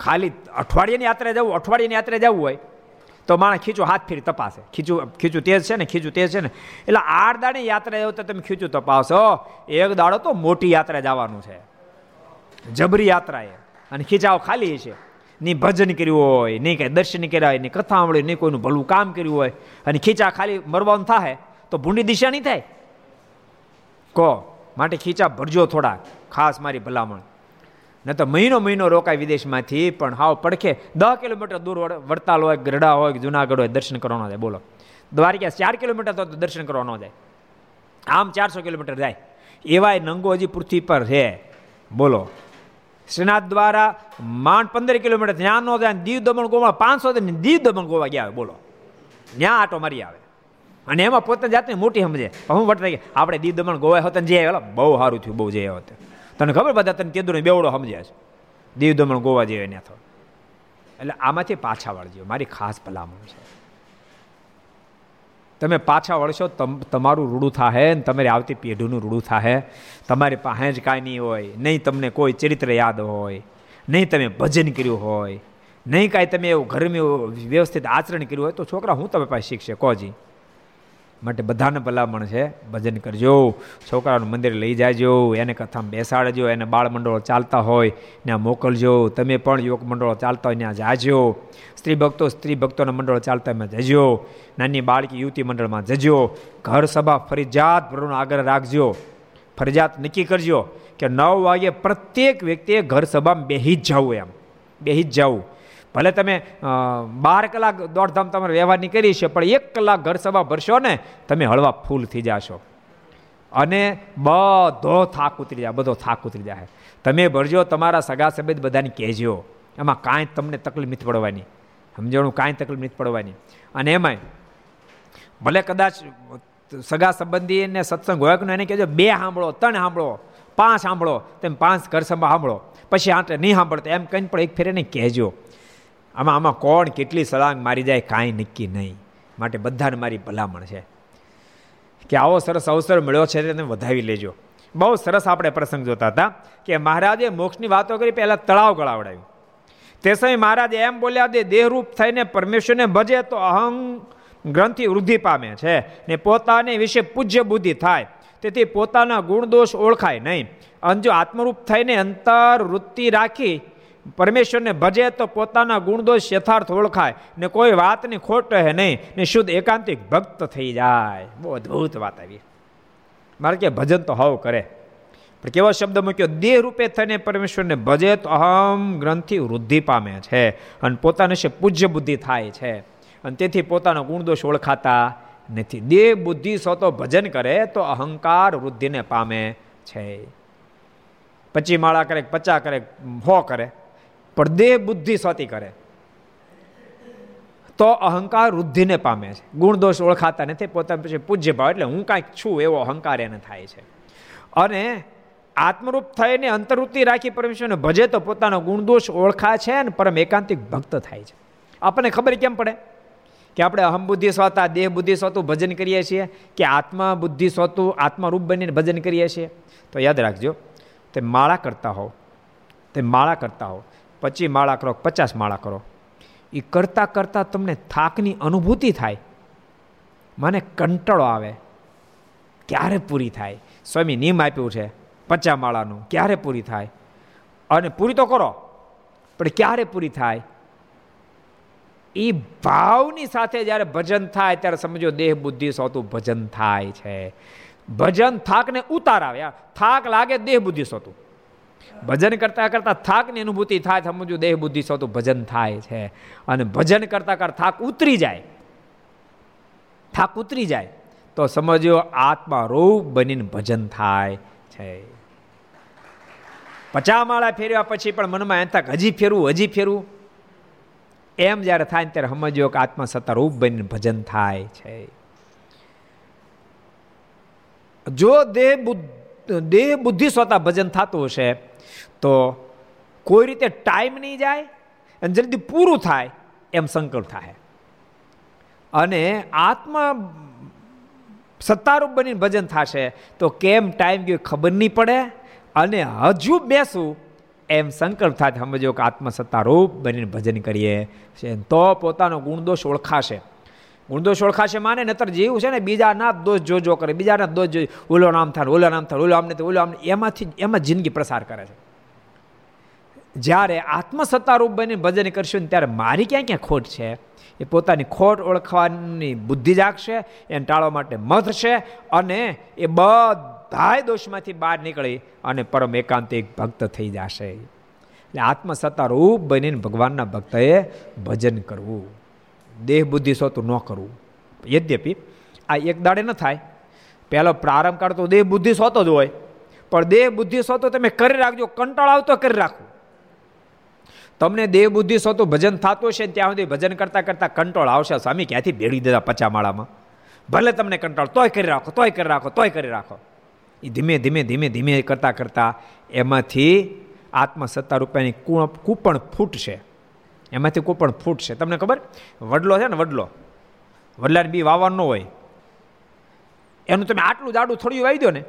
ખાલી અઠવાડિયાની યાત્રા જવું, અઠવાડિયાની યાત્રા જવું હોય, તો માણસ ખીચું હાથ ફેરી તપાસે. ખીચું ખીચું તેજ છે ને, ખીચું તેજ છે ને. એટલે આઠ દાડે યાત્રા જાવ તો તમે ખીચું તપાસો એક દાડો તો મોટી યાત્રા જવાનું છે. જબરી યાત્રા એ. અને ખીચાઓ ખાલી છે. નહીં ભજન કર્યું હોય નહીં કાંઈ દર્શન કર્યા હોય નહીં કથા સાંભળી નહીં કોઈનું ભલું કામ કર્યું હોય, અને ખીચા ખાલી મરવાનું થાય તો ભૂંડી દિશા નહીં થાય? કહો, માટે ખીચા ભરજો થોડા ખાસ મારી ભલામણ. ન તો મહિનો મહિનો રોકાય વિદેશમાંથી, પણ હાવ પડખે દસ કિલોમીટર દૂર વડતાલ હોય ગરડા હોય જુનાગઢ હોય, દર્શન કરવાનો જાય, બોલો. દ્વારિકા ચાર કિલોમીટર તો દર્શન કરવાનો જાય. આમ ચારસો કિલોમીટર જાય. એવાય નંગો હજી પૃથ્વી પર છે. બોલો. શ્રીનાથ દ્વારા માંડ પંદર કિલોમીટર ત્યાં નો જાય દીવ દમણ ગોવા પાંચસો દીવ દમણ ગોવા ગયા બોલો. ત્યાં આટો મારી આવે. અને એમાં પોતાની જાતને મોટી સમજે. હું વટતા આપણે દીવ દમણ ગોવા હોતા જે બહુ સારું થયું, બહુ જે હોતે. તને ખબર બધા તને કેદું બેવડો સમજ્યા છે? દીવ દમણ ગોવા જેવા ત્યાં એટલે આમાંથી પાછા વળજો. મારી ખાસ ભલામણ છે. તમે પાછા વળશો તમારું રૂડું થાહે ને તમારી આવતી પેઢીનું રૂડું થાહે. તમારી પાસે જ કાંઈ નહીં હોય, નહીં તમને કોઈ ચરિત્ર યાદ હોય, નહીં તમે ભજન કર્યું હોય, નહીં કાંઈ તમે એવું ઘરમાં વ્યવસ્થિત આચરણ કર્યું હોય તો છોકરા હું તમે પાસે શીખશે? કોજી? માટે બધાને ભલામણ છે. ભજન કરજો, છોકરાનું મંદિર લઈ જાજો, એને કથામાં બેસાડજો, એને બાળ મંડળો ચાલતા હોય ત્યાં મોકલજો, તમે પણ યુવક મંડળો ચાલતા હોય ત્યાં જાજો, સ્ત્રી ભક્તો સ્ત્રી ભક્તોના મંડળો ચાલતા એમાં જજો, નાની બાળકી યુવતી મંડળમાં જજો, ઘર સભા ફરજિયાત ભરવાનો આગ્રહ રાખજો, ફરજિયાત નક્કી કરજો કે નવ વાગે પ્રત્યેક વ્યક્તિએ ઘર સભામાં બેહી જ જવું એમ, બેહી જ જવું. ભલે તમે બાર કલાક દોડધામ તમારે વ્યવહારની કરી છે, પણ એક કલાક ઘર સભા ભરશો ને, તમે હળવા ફૂલ થઈ જશો. અને બધો થાક ઉતરી જાય, બધો થાક ઉતરી જાય. તમે ભરજો, તમારા સગા સંબંધ બધાને કહેજો. એમાં કાંઈ તમને તકલીફ નથી પડવાની. સમજણું કાંઈ તકલીફ નથી પડવાની. અને એમાંય, ભલે કદાચ સગા સંબંધીને સત્સંગ હોય કે એને કહેજો, બે સાંભળો, ત્રણ સાંભળો, પાંચ સાંભળો, તેમ પાંચ ઘર સભા સાંભળો. પછી આંટે નહીં સાંભળતો, એમ કહીને પણ એક ફેરે નહીં કહેજો. આમાં આમાં કોણ કેટલી સળાંગ મારી જાય કાંઈ નક્કી નહીં. માટે બધાને મારી ભલામણ છે. કે આવો સરસ અવસર મળ્યો છે તેને વધાવી લેજો. બહુ સરસ આપણે પ્રસંગ જોતા હતા કે મહારાજે મોક્ષની વાતો કરી, પહેલાં તળાવ ગળાવડાવ્યું તે સમયે મહારાજ એમ બોલ્યા, દે દેહરૂપ થઈને પરમેશ્વરને ભજે તો અહં ગ્રંથિ વૃદ્ધિ પામે છે ને પોતાને વિશે પૂજ્ય બુદ્ધિ થાય. તેથી પોતાના ગુણ દોષ ઓળખાય નહીં. અને જો આત્મરૂપ થઈને અંતર વૃત્તિ રાખી પરમેશ્વરને ભજે તો પોતાના ગુણદોષ યથાર્થ ઓળખાય. ને કોઈ વાતની ખોટ રહે નહીં, ને શુદ્ધ એકાંતિક ભક્ત થઈ જાય. બહુ અદભુત વાત આવી. મારે કે ભજન તો હવ કરે. પણ કેવો શબ્દ મૂક્યો? દેહ રૂપે થઈને પરમેશ્વરને ભજે તો અહમ ગ્રંથિ વૃદ્ધિ પામે છે. અને પોતાને છે પૂજ્ય બુદ્ધિ થાય છે. અને તેથી પોતાનો ગુણદોષ ઓળખાતા નથી. દેહ બુદ્ધિ સો તો ભજન કરે તો અહંકાર વૃદ્ધિને પામે છે. પચી માળા કરે, પચા કરે, હો કરે. પણ દેહ બુદ્ધિ સ્વતી કરે. તો અહંકાર વૃદ્ધિને પામે છે. ગુણ દોષ ઓળખાતા નથી, પોતા પછી પૂજ્ય ભાવ. એટલે હું કાંઈક છું એવો અહંકાર એને થાય છે. અને આત્મરૂપ થઈને અંતરવૃત્તિ રાખી પરમેશ્વરને ભજે તો પોતાનો ગુણદોષ ઓળખા છે અને પરમ એકાંતિક ભક્ત થાય છે. આપણને ખબર કેમ પડે? કે આપણે અહમ બુદ્ધિ સ્વતા, દેહ બુદ્ધિ સ્વતું ભજન કરીએ છીએ કે આત્મા બુદ્ધિ સ્વતું, આત્મારૂપ બનીને ભજન કરીએ છીએ? તો યાદ રાખજો, તે માળા કરતા હોવ. તે માળા કરતા હોવ. પચીસ માળા કરો પચાસ માળા કરો. એ કરતાં કરતાં તમને થાકની અનુભૂતિ થાય. મને કંટાળો આવે. ક્યારે પૂરી થાય? સ્વામી નિયમ આપ્યું છે પચા માળાનું ક્યારે પૂરી થાય? અને પૂરી તો કરો, પણ ક્યારે પૂરી થાય? એ ભાવની સાથે જ્યારે ભજન થાય, ત્યારે સમજો દેહ, બુદ્ધિ, સોતું ભજન થાય છે. ભજન થાકને ઉતાર આવે. થાક લાગે, દેહ, બુદ્ધિ, સોતું. ભજન કરતા કરતા થાકની અનુભૂતિ થાય સમજવું દેહ બુદ્ધિ સોતું ભજન થાય છે. અને ભજન કરતા કરતા થાક ઉતરી જાય. થાક ઉતરી જાય. તો સમજો આત્મા રૂપ બનીને ભજન થાય છે. પચા માળા ફેરવ્યા પછી પણ મનમાં એમ થાક હજી ફેરવું હજી ફેરવું. એમ જ્યારે થાય ત્યારે સમજો કે આત્મા સત્તા રૂપ બનીને ભજન થાય છે. જો દેહ દેહ બુદ્ધિ સ્વતા ભજન થતું હશે તો કોઈ રીતે ટાઈમ નહીં જાય અને જલ્દી પૂરું થાય, એમ સંકલ્પ થાય. અને આત્મા સત્તારૂપ બનીને ભજન થશે, તો કેમ ટાઈમ ગયો ખબર નહીં પડે અને હજુ બેસું, એમ સંકલ્પ થાય સમજો કે આત્મસત્તારૂપ બનીને ભજન કરીએ તો પોતાનો ગુણદોષ ઓળખાશે. ગુણદોષ ઓળખાશે માને, નતર જીવ છે ને, બીજાના દોષ જોજો કરે, બીજાના દોષ જોઈ ઓલો નામ થાય ઓલો નામ થાય ઓલો આમને ઓલો આમને. એમાંથી એમાં જિંદગી પ્રસાર કરે છે. જ્યારે આત્મસત્તારૂપ બનીને ભજન કરશું ને, ત્યારે મારી ક્યાં ક્યાં ખોટ છે? એ પોતાની ખોટ ઓળખવાની બુદ્ધિ જાગશે, એને ટાળવા માટે છે, અને એ બધાય દોષમાંથી બહાર નીકળી અને પરમ એકાંતિક ભક્ત થઈ જશે. એટલે આત્મસત્તા રૂપ બનીને ભગવાનના ભક્તએ ભજન કરવું. દેહ બુદ્ધિ સોતું ન કરવું. યદ્યપિ આ એક દાડે ન થાય. પહેલો પ્રારંભ કાળ તો દેહ બુદ્ધિ સોતો જ હોય. પણ દેહ બુદ્ધિ સોતો તમે કરી રાખજો, કંટાળ આવતો કરી રાખો તમને દેહ બુદ્ધિ સોતું ભજન થતું હશે ત્યાં સુધી ભજન કરતા કરતા કંટ્રોલ આવશે. સ્વામી, ક્યાંથી ભેળી દેતા પચામાળામાં? ભલે તમને કંટાળ, તોય કરી રાખો, તોય કરી રાખો, તોય કરી રાખો. એ ધીમે ધીમે ધીમે ધીમે કરતા કરતા એમાંથી આત્મસત્તા રૂપિયાની કૂપણ ફૂટશે. એમાંથી કૂપણ ફૂટશે તમને ખબર? વડલો છે ને વડલો. વડલાને બી વાવવાનું હોય. એનું તમે આટલું જાડું થોડું વાવી દો ને.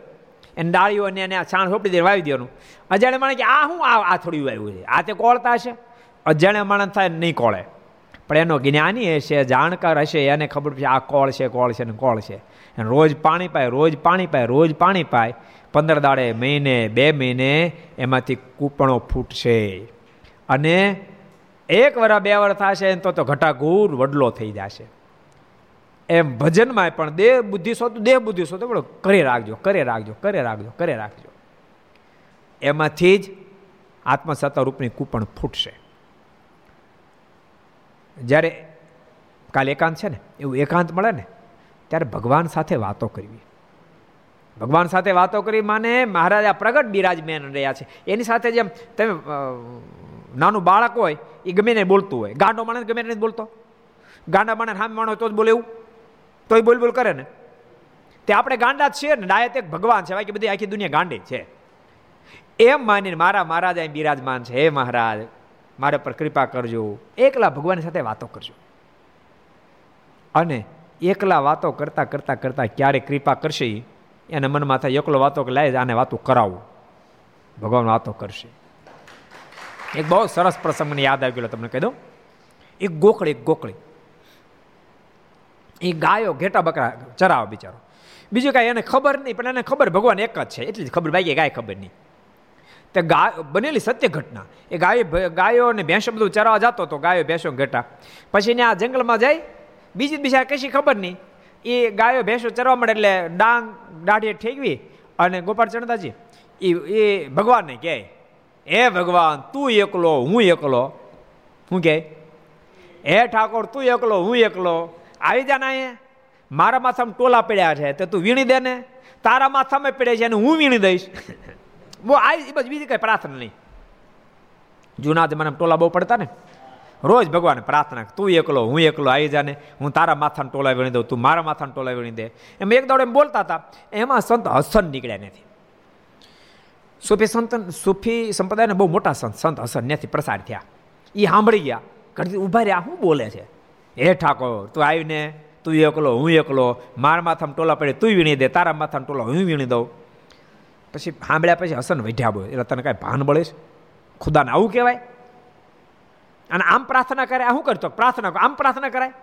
એને ડાળીઓ ને એને છાણ સોંપડી દે વાવી દેવાનું. અજાણે માણે કે આ હું આ આ થોડું વાવ્યું છે? આ તે કોળતા હશે? અજાણે માણસ થાય નહીં કોળે. પણ એનો જ્ઞાની હશે, જાણકાર હશે, એને ખબર પડશે આ કોળ છે કોળ છે ને કોળ છે. રોજ પાણી પાય, રોજ પાણી પાય, રોજ પાણી પાય. પંદર દાડે મહિને, બે મહિને એમાંથી કૂપણો ફૂટશે. અને એક વરા બે વર થશે તો તો ઘટાઘૂર વડલો થઈ જશે. એમ ભજનમાં પણ દેહ બુદ્ધિ સો તો દેહ બુદ્ધિ સો તો બોલો, કરે રાખજો કરે રાખજો કરે રાખજો કરે રાખજો. એમાંથી જ આત્મસત્તા રૂપની કૂપણ ફૂટશે. જ્યારે કાલે એકાંત છે ને, એવું એકાંત મળે ને, ત્યારે ભગવાન સાથે વાતો કરવી. ભગવાન સાથે વાતો કરી માને મહારાજા પ્રગટ બિરાજમેન રહ્યા છે. એની સાથે જેમ તમે નાનું બાળક હોય, એ ગમે ને બોલતું હોય. ગાંડો માણસ ગમે નહીં બોલતો. ગાંડા માણસ હામે માણો તો જ બોલે એવું. તોય બોલ બોલ કરે ને. તે આપણે ગાંડા જ છીએ ને ડાયત એક ભગવાન છે. બાકી બધી આખી દુનિયા ગાંડી છે. એમ માનીને મારા મહારાજ અહીં બિરાજમાન છે. હે મહારાજ, મારા પર કૃપા કરજો. એકલા ભગવાન સાથે વાતો કરજો. અને એકલા વાતો કરતા કરતા કરતા ક્યારે કૃપા કરશે એને મનમાં થાય, એકલો વાતો કે લાય આને વાતો કરાવું. ભગવાન વાતો કરશે. એક બહુ સરસ પ્રસંગ મને યાદ આવી ગયો, તમને કહી દઉં. એક ગોકળી એક ગોકળી એ ગાયો ઘેટા બકરા ચરાવે બિચારો. બીજું કાંઈ એને ખબર નહીં, પણ એને ખબર ભગવાન એક જ છે. એટલી જ ખબર ભાઈ ગાય ખબર નહીં. તે ગાય, બનેલી સત્ય ઘટના. એ ગાય ગાયો અને ભેંસો બધું ચરાવવા જતો હતો ગાયો ભેંસો ઘેટા. પછી ને આ જંગલમાં જાય, બીજી બીજા કશી ખબર નહીં. એ ગાયો ભેંસો ચરવા મળે એટલે ડાંગ, દાઢીએ ઠેકવી અને ગોપાલ ચણદાજી એ એ ભગવાનને કહે, હે ભગવાન, તું એકલો, હું એકલો. હું કહે, હે ઠાકોર, તું એકલો, હું એકલો. આવી જા ના મારા માથામાં ટોલા પડ્યા છે, તો તું વીણી દે ને? તારા માથામાં પડે છે અને હું વીણી દઈશ. બહુ આવી બસ બીજી કંઈ પ્રાર્થના નહીં. જૂના જમાનામાં ટોલા બહુ પડતા ને? રોજ ભગવાન પ્રાર્થના તું એકલો, હું એકલો આવી જાને, હું તારા માથાને ટોલા વીણી દઉં, તું મારા માથાને ટોલા વીણી દે. એમ એક દોડે બોલતા હતા, એમાં સંત હસન નીકળ્યા નથી. સુફી સંત, સુફી સંપ્રદાયને બહુ મોટા સંત સંત હસન નથી પ્રસાર થયા. એ સાંભળી ગયા ઘણી ઊભા રહ્યા શું બોલે છે? હે ઠાકોર, તું આવીને, તું એકલો, હું એકલો, મારા માથામાં ટોલા પડે, તું વીણી દે, તારા માથામાં ટોલા હું વીણી દઉં. પછી સાંભળ્યા પછી હસન વઢ્યા બોલે, એટલે તને કાંઈ ભાન બળે છે? ખુદાને આવું કહેવાય? અને આમ પ્રાર્થના કરે શું કરતો? પ્રાર્થના આમ પ્રાર્થના કરાય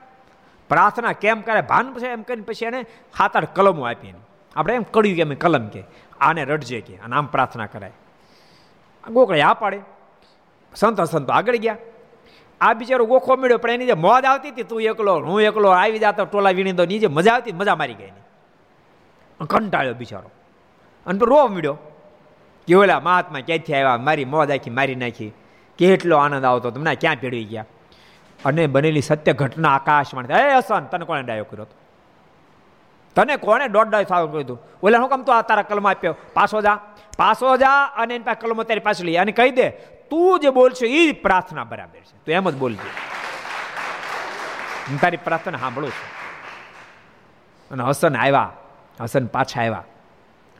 પ્રાર્થના કેમ કરે? ભાન છે એમ કરીને પછી એને સાત આઠ કલમો આપી એને. આપણે એમ કડ્યું કે અમે કલમ કે, આને રડજે કે, અને આમ પ્રાર્થના કરાય. ગોકળે આ પાડે. સંત સંતો આગળ ગયા. આ બિચારો ગોખો મળ્યો, પણ એની જે મોજ આવતી હતી, તું એકલો, હું એકલો, આવી જાતો ટોલા વીણી દો જે મજા આવતી, મજા મારી ગઈ કંટાળ્યો બિચારો. અને રોવા મળ્યો. કે ઓલા મહાત્મા ક્યાંથી આવ્યા? મારી મોજ આખી મારી નાખી. કેટલો આનંદ આવતો તમને ક્યાં ભેળવી ગયા? અને બનેલી સત્ય ઘટના આકાશમાં એ હસન, તને કોણે ડાયો કર્યો હતો? તને કોણે દોઢ ડાયો સાવ કર્યું હતું? ઓલા હું કેમ તો આ તારા કલમ આપ્યો? પાછો જા પાછો જા અને એની પાસે કલમો તારી પાસે લઈ અને કહી દે, તું જે બોલશો એ પ્રાર્થના બરાબર છે. તું એમ જ બોલજે. હું તારી પ્રાર્થના સાંભળું છું. અને હસન આવ્યા, હસન પાછા આવ્યા.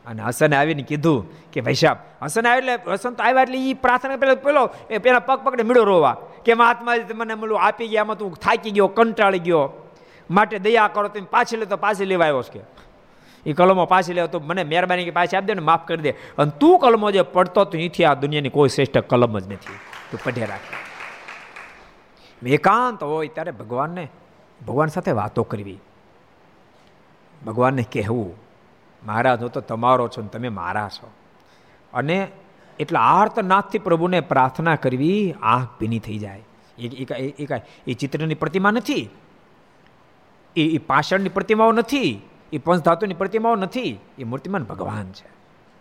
અને હસને આવીને કીધું કે સાહેબ, હસન આવે એટલે હસન તો આવ્યા એટલે એ પ્રાર્થના પેલો પેલો, એ પેલા પગ પકડે મીડો રોવા. કે મહાત્મા મને મળું આપી ગયા, આમાં તું થાકી ગયો, કંટાળી ગયો. માટે દયા કરો, તમે પાછી લે તો પાછી લેવા આવ્યો છે. એ કલમો પાછી લેવો, તો મને મહેરબાની કે પાછી આપી દે ને માફ કરી દે. અને તું કલમો જે પડતો તો અહીંથી આ દુનિયાની કોઈ શ્રેષ્ઠ કલમ જ નથી. તું પઢે રાખ. એકાંત હોય ત્યારે ભગવાનને, ભગવાન સાથે વાતો કરવી. ભગવાનને કહેવું. મહારાજ હું તો તમારો છો તમે મારા છો. અને એટલા આર્તનાથથી પ્રભુને પ્રાર્થના કરવી આંખ ભીની થઈ જાય. એ એ ચિત્રની પ્રતિમા નથી. એ એ પાષાણની પ્રતિમાઓ નથી. એ પંચધાતુની પ્રતિમાઓ નથી. એ મૂર્તિમાન ભગવાન છે.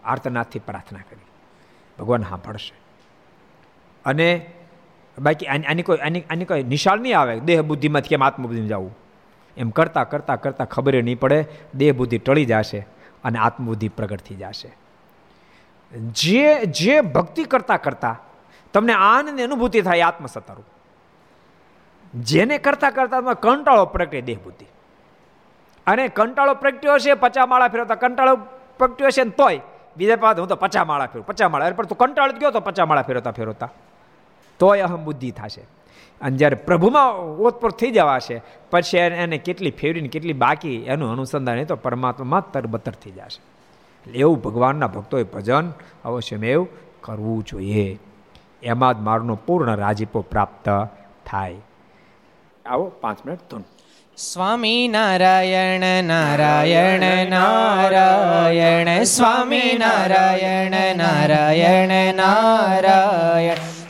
આર્તનાથથી પ્રાર્થના કરી ભગવાન સાંભળશે. અને બાકી આની કોઈ આની આની કોઈ નિશાળ નહીં આવે. દેહ બુદ્ધિમાંથી કેમ આત્મબુદ્ધિમાં જવું? એમ કરતાં કરતાં કરતાં ખબર નહીં પડે. દેહ બુદ્ધિ ટળી જશે. અને આત્મબુદ્ધિ પ્રગટ થઈ જશે. જે જે ભક્તિ કરતા કરતા તમને આનંદની અનુભૂતિ થાય આત્મસત્તારૂપ. જેને કરતા કરતા કંટાળો પ્રગટે દેહ બુદ્ધિ અને કંટાળો પ્રગટ્યો હશે પચા માળા ફેરવતા કંટાળો પ્રગટ્યો હશે ને તોય બીજા પાસે હું તો પચા માળા ફેરવું. પચા માળા પણ તું કંટાળો ગયો તો પચા માળા ફેરવતા ફેરવતા. તોય અહમ બુદ્ધિ થશે. અને જ્યારે પ્રભુમાં ઓતપ્રોત થઈ જવાશે પછી એને કેટલી ફેરવીને કેટલી બાકી, એનું અનુસંધાન એ તો પરમાત્મામાં તરબતર થઈ જશે. એટલે એવું ભગવાનના ભક્તોએ ભજન અવશ્યમેવ કરવું જોઈએ. એમાં જ મારનો પૂર્ણ રાજીપો પ્રાપ્ત થાય. આવો પાંચ મિનિટ ધૂન. સ્વામી નારાયણ નારાયણ નારાયણ, સ્વામી નારાયણ નારાયણ નારાયણ.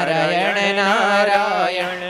નારાયણ નારાયણ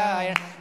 谢谢。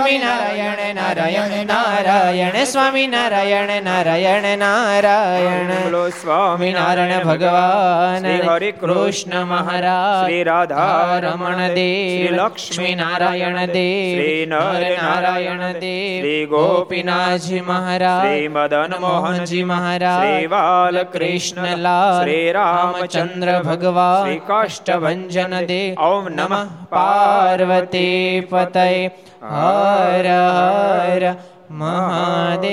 સ્વામિનારાયણ નારાયણ નારાયણ સ્વામિનારાયણ નારાયણ નારાયણ બોલો સ્વામિનારાયણ ભગવાન હરે હરિ કૃષ્ણ મહારાજ શ્રી રાધા રમણ દેવ લક્ષ્મી નારાયણ દેવ શ્રી નર નારાયણ દેવ શ્રી ગોપીનાથજી મહારાજ શ્રી મદન મોહનજી મહારાજ શ્રી બાલકૃષ્ણલાલ શ્રી રામચંદ્ર ભગવાન શ્રી કાષ્ટભંજન દેવ ઓમ નમઃ પાર્વતી પતય હર હર મહાદેવ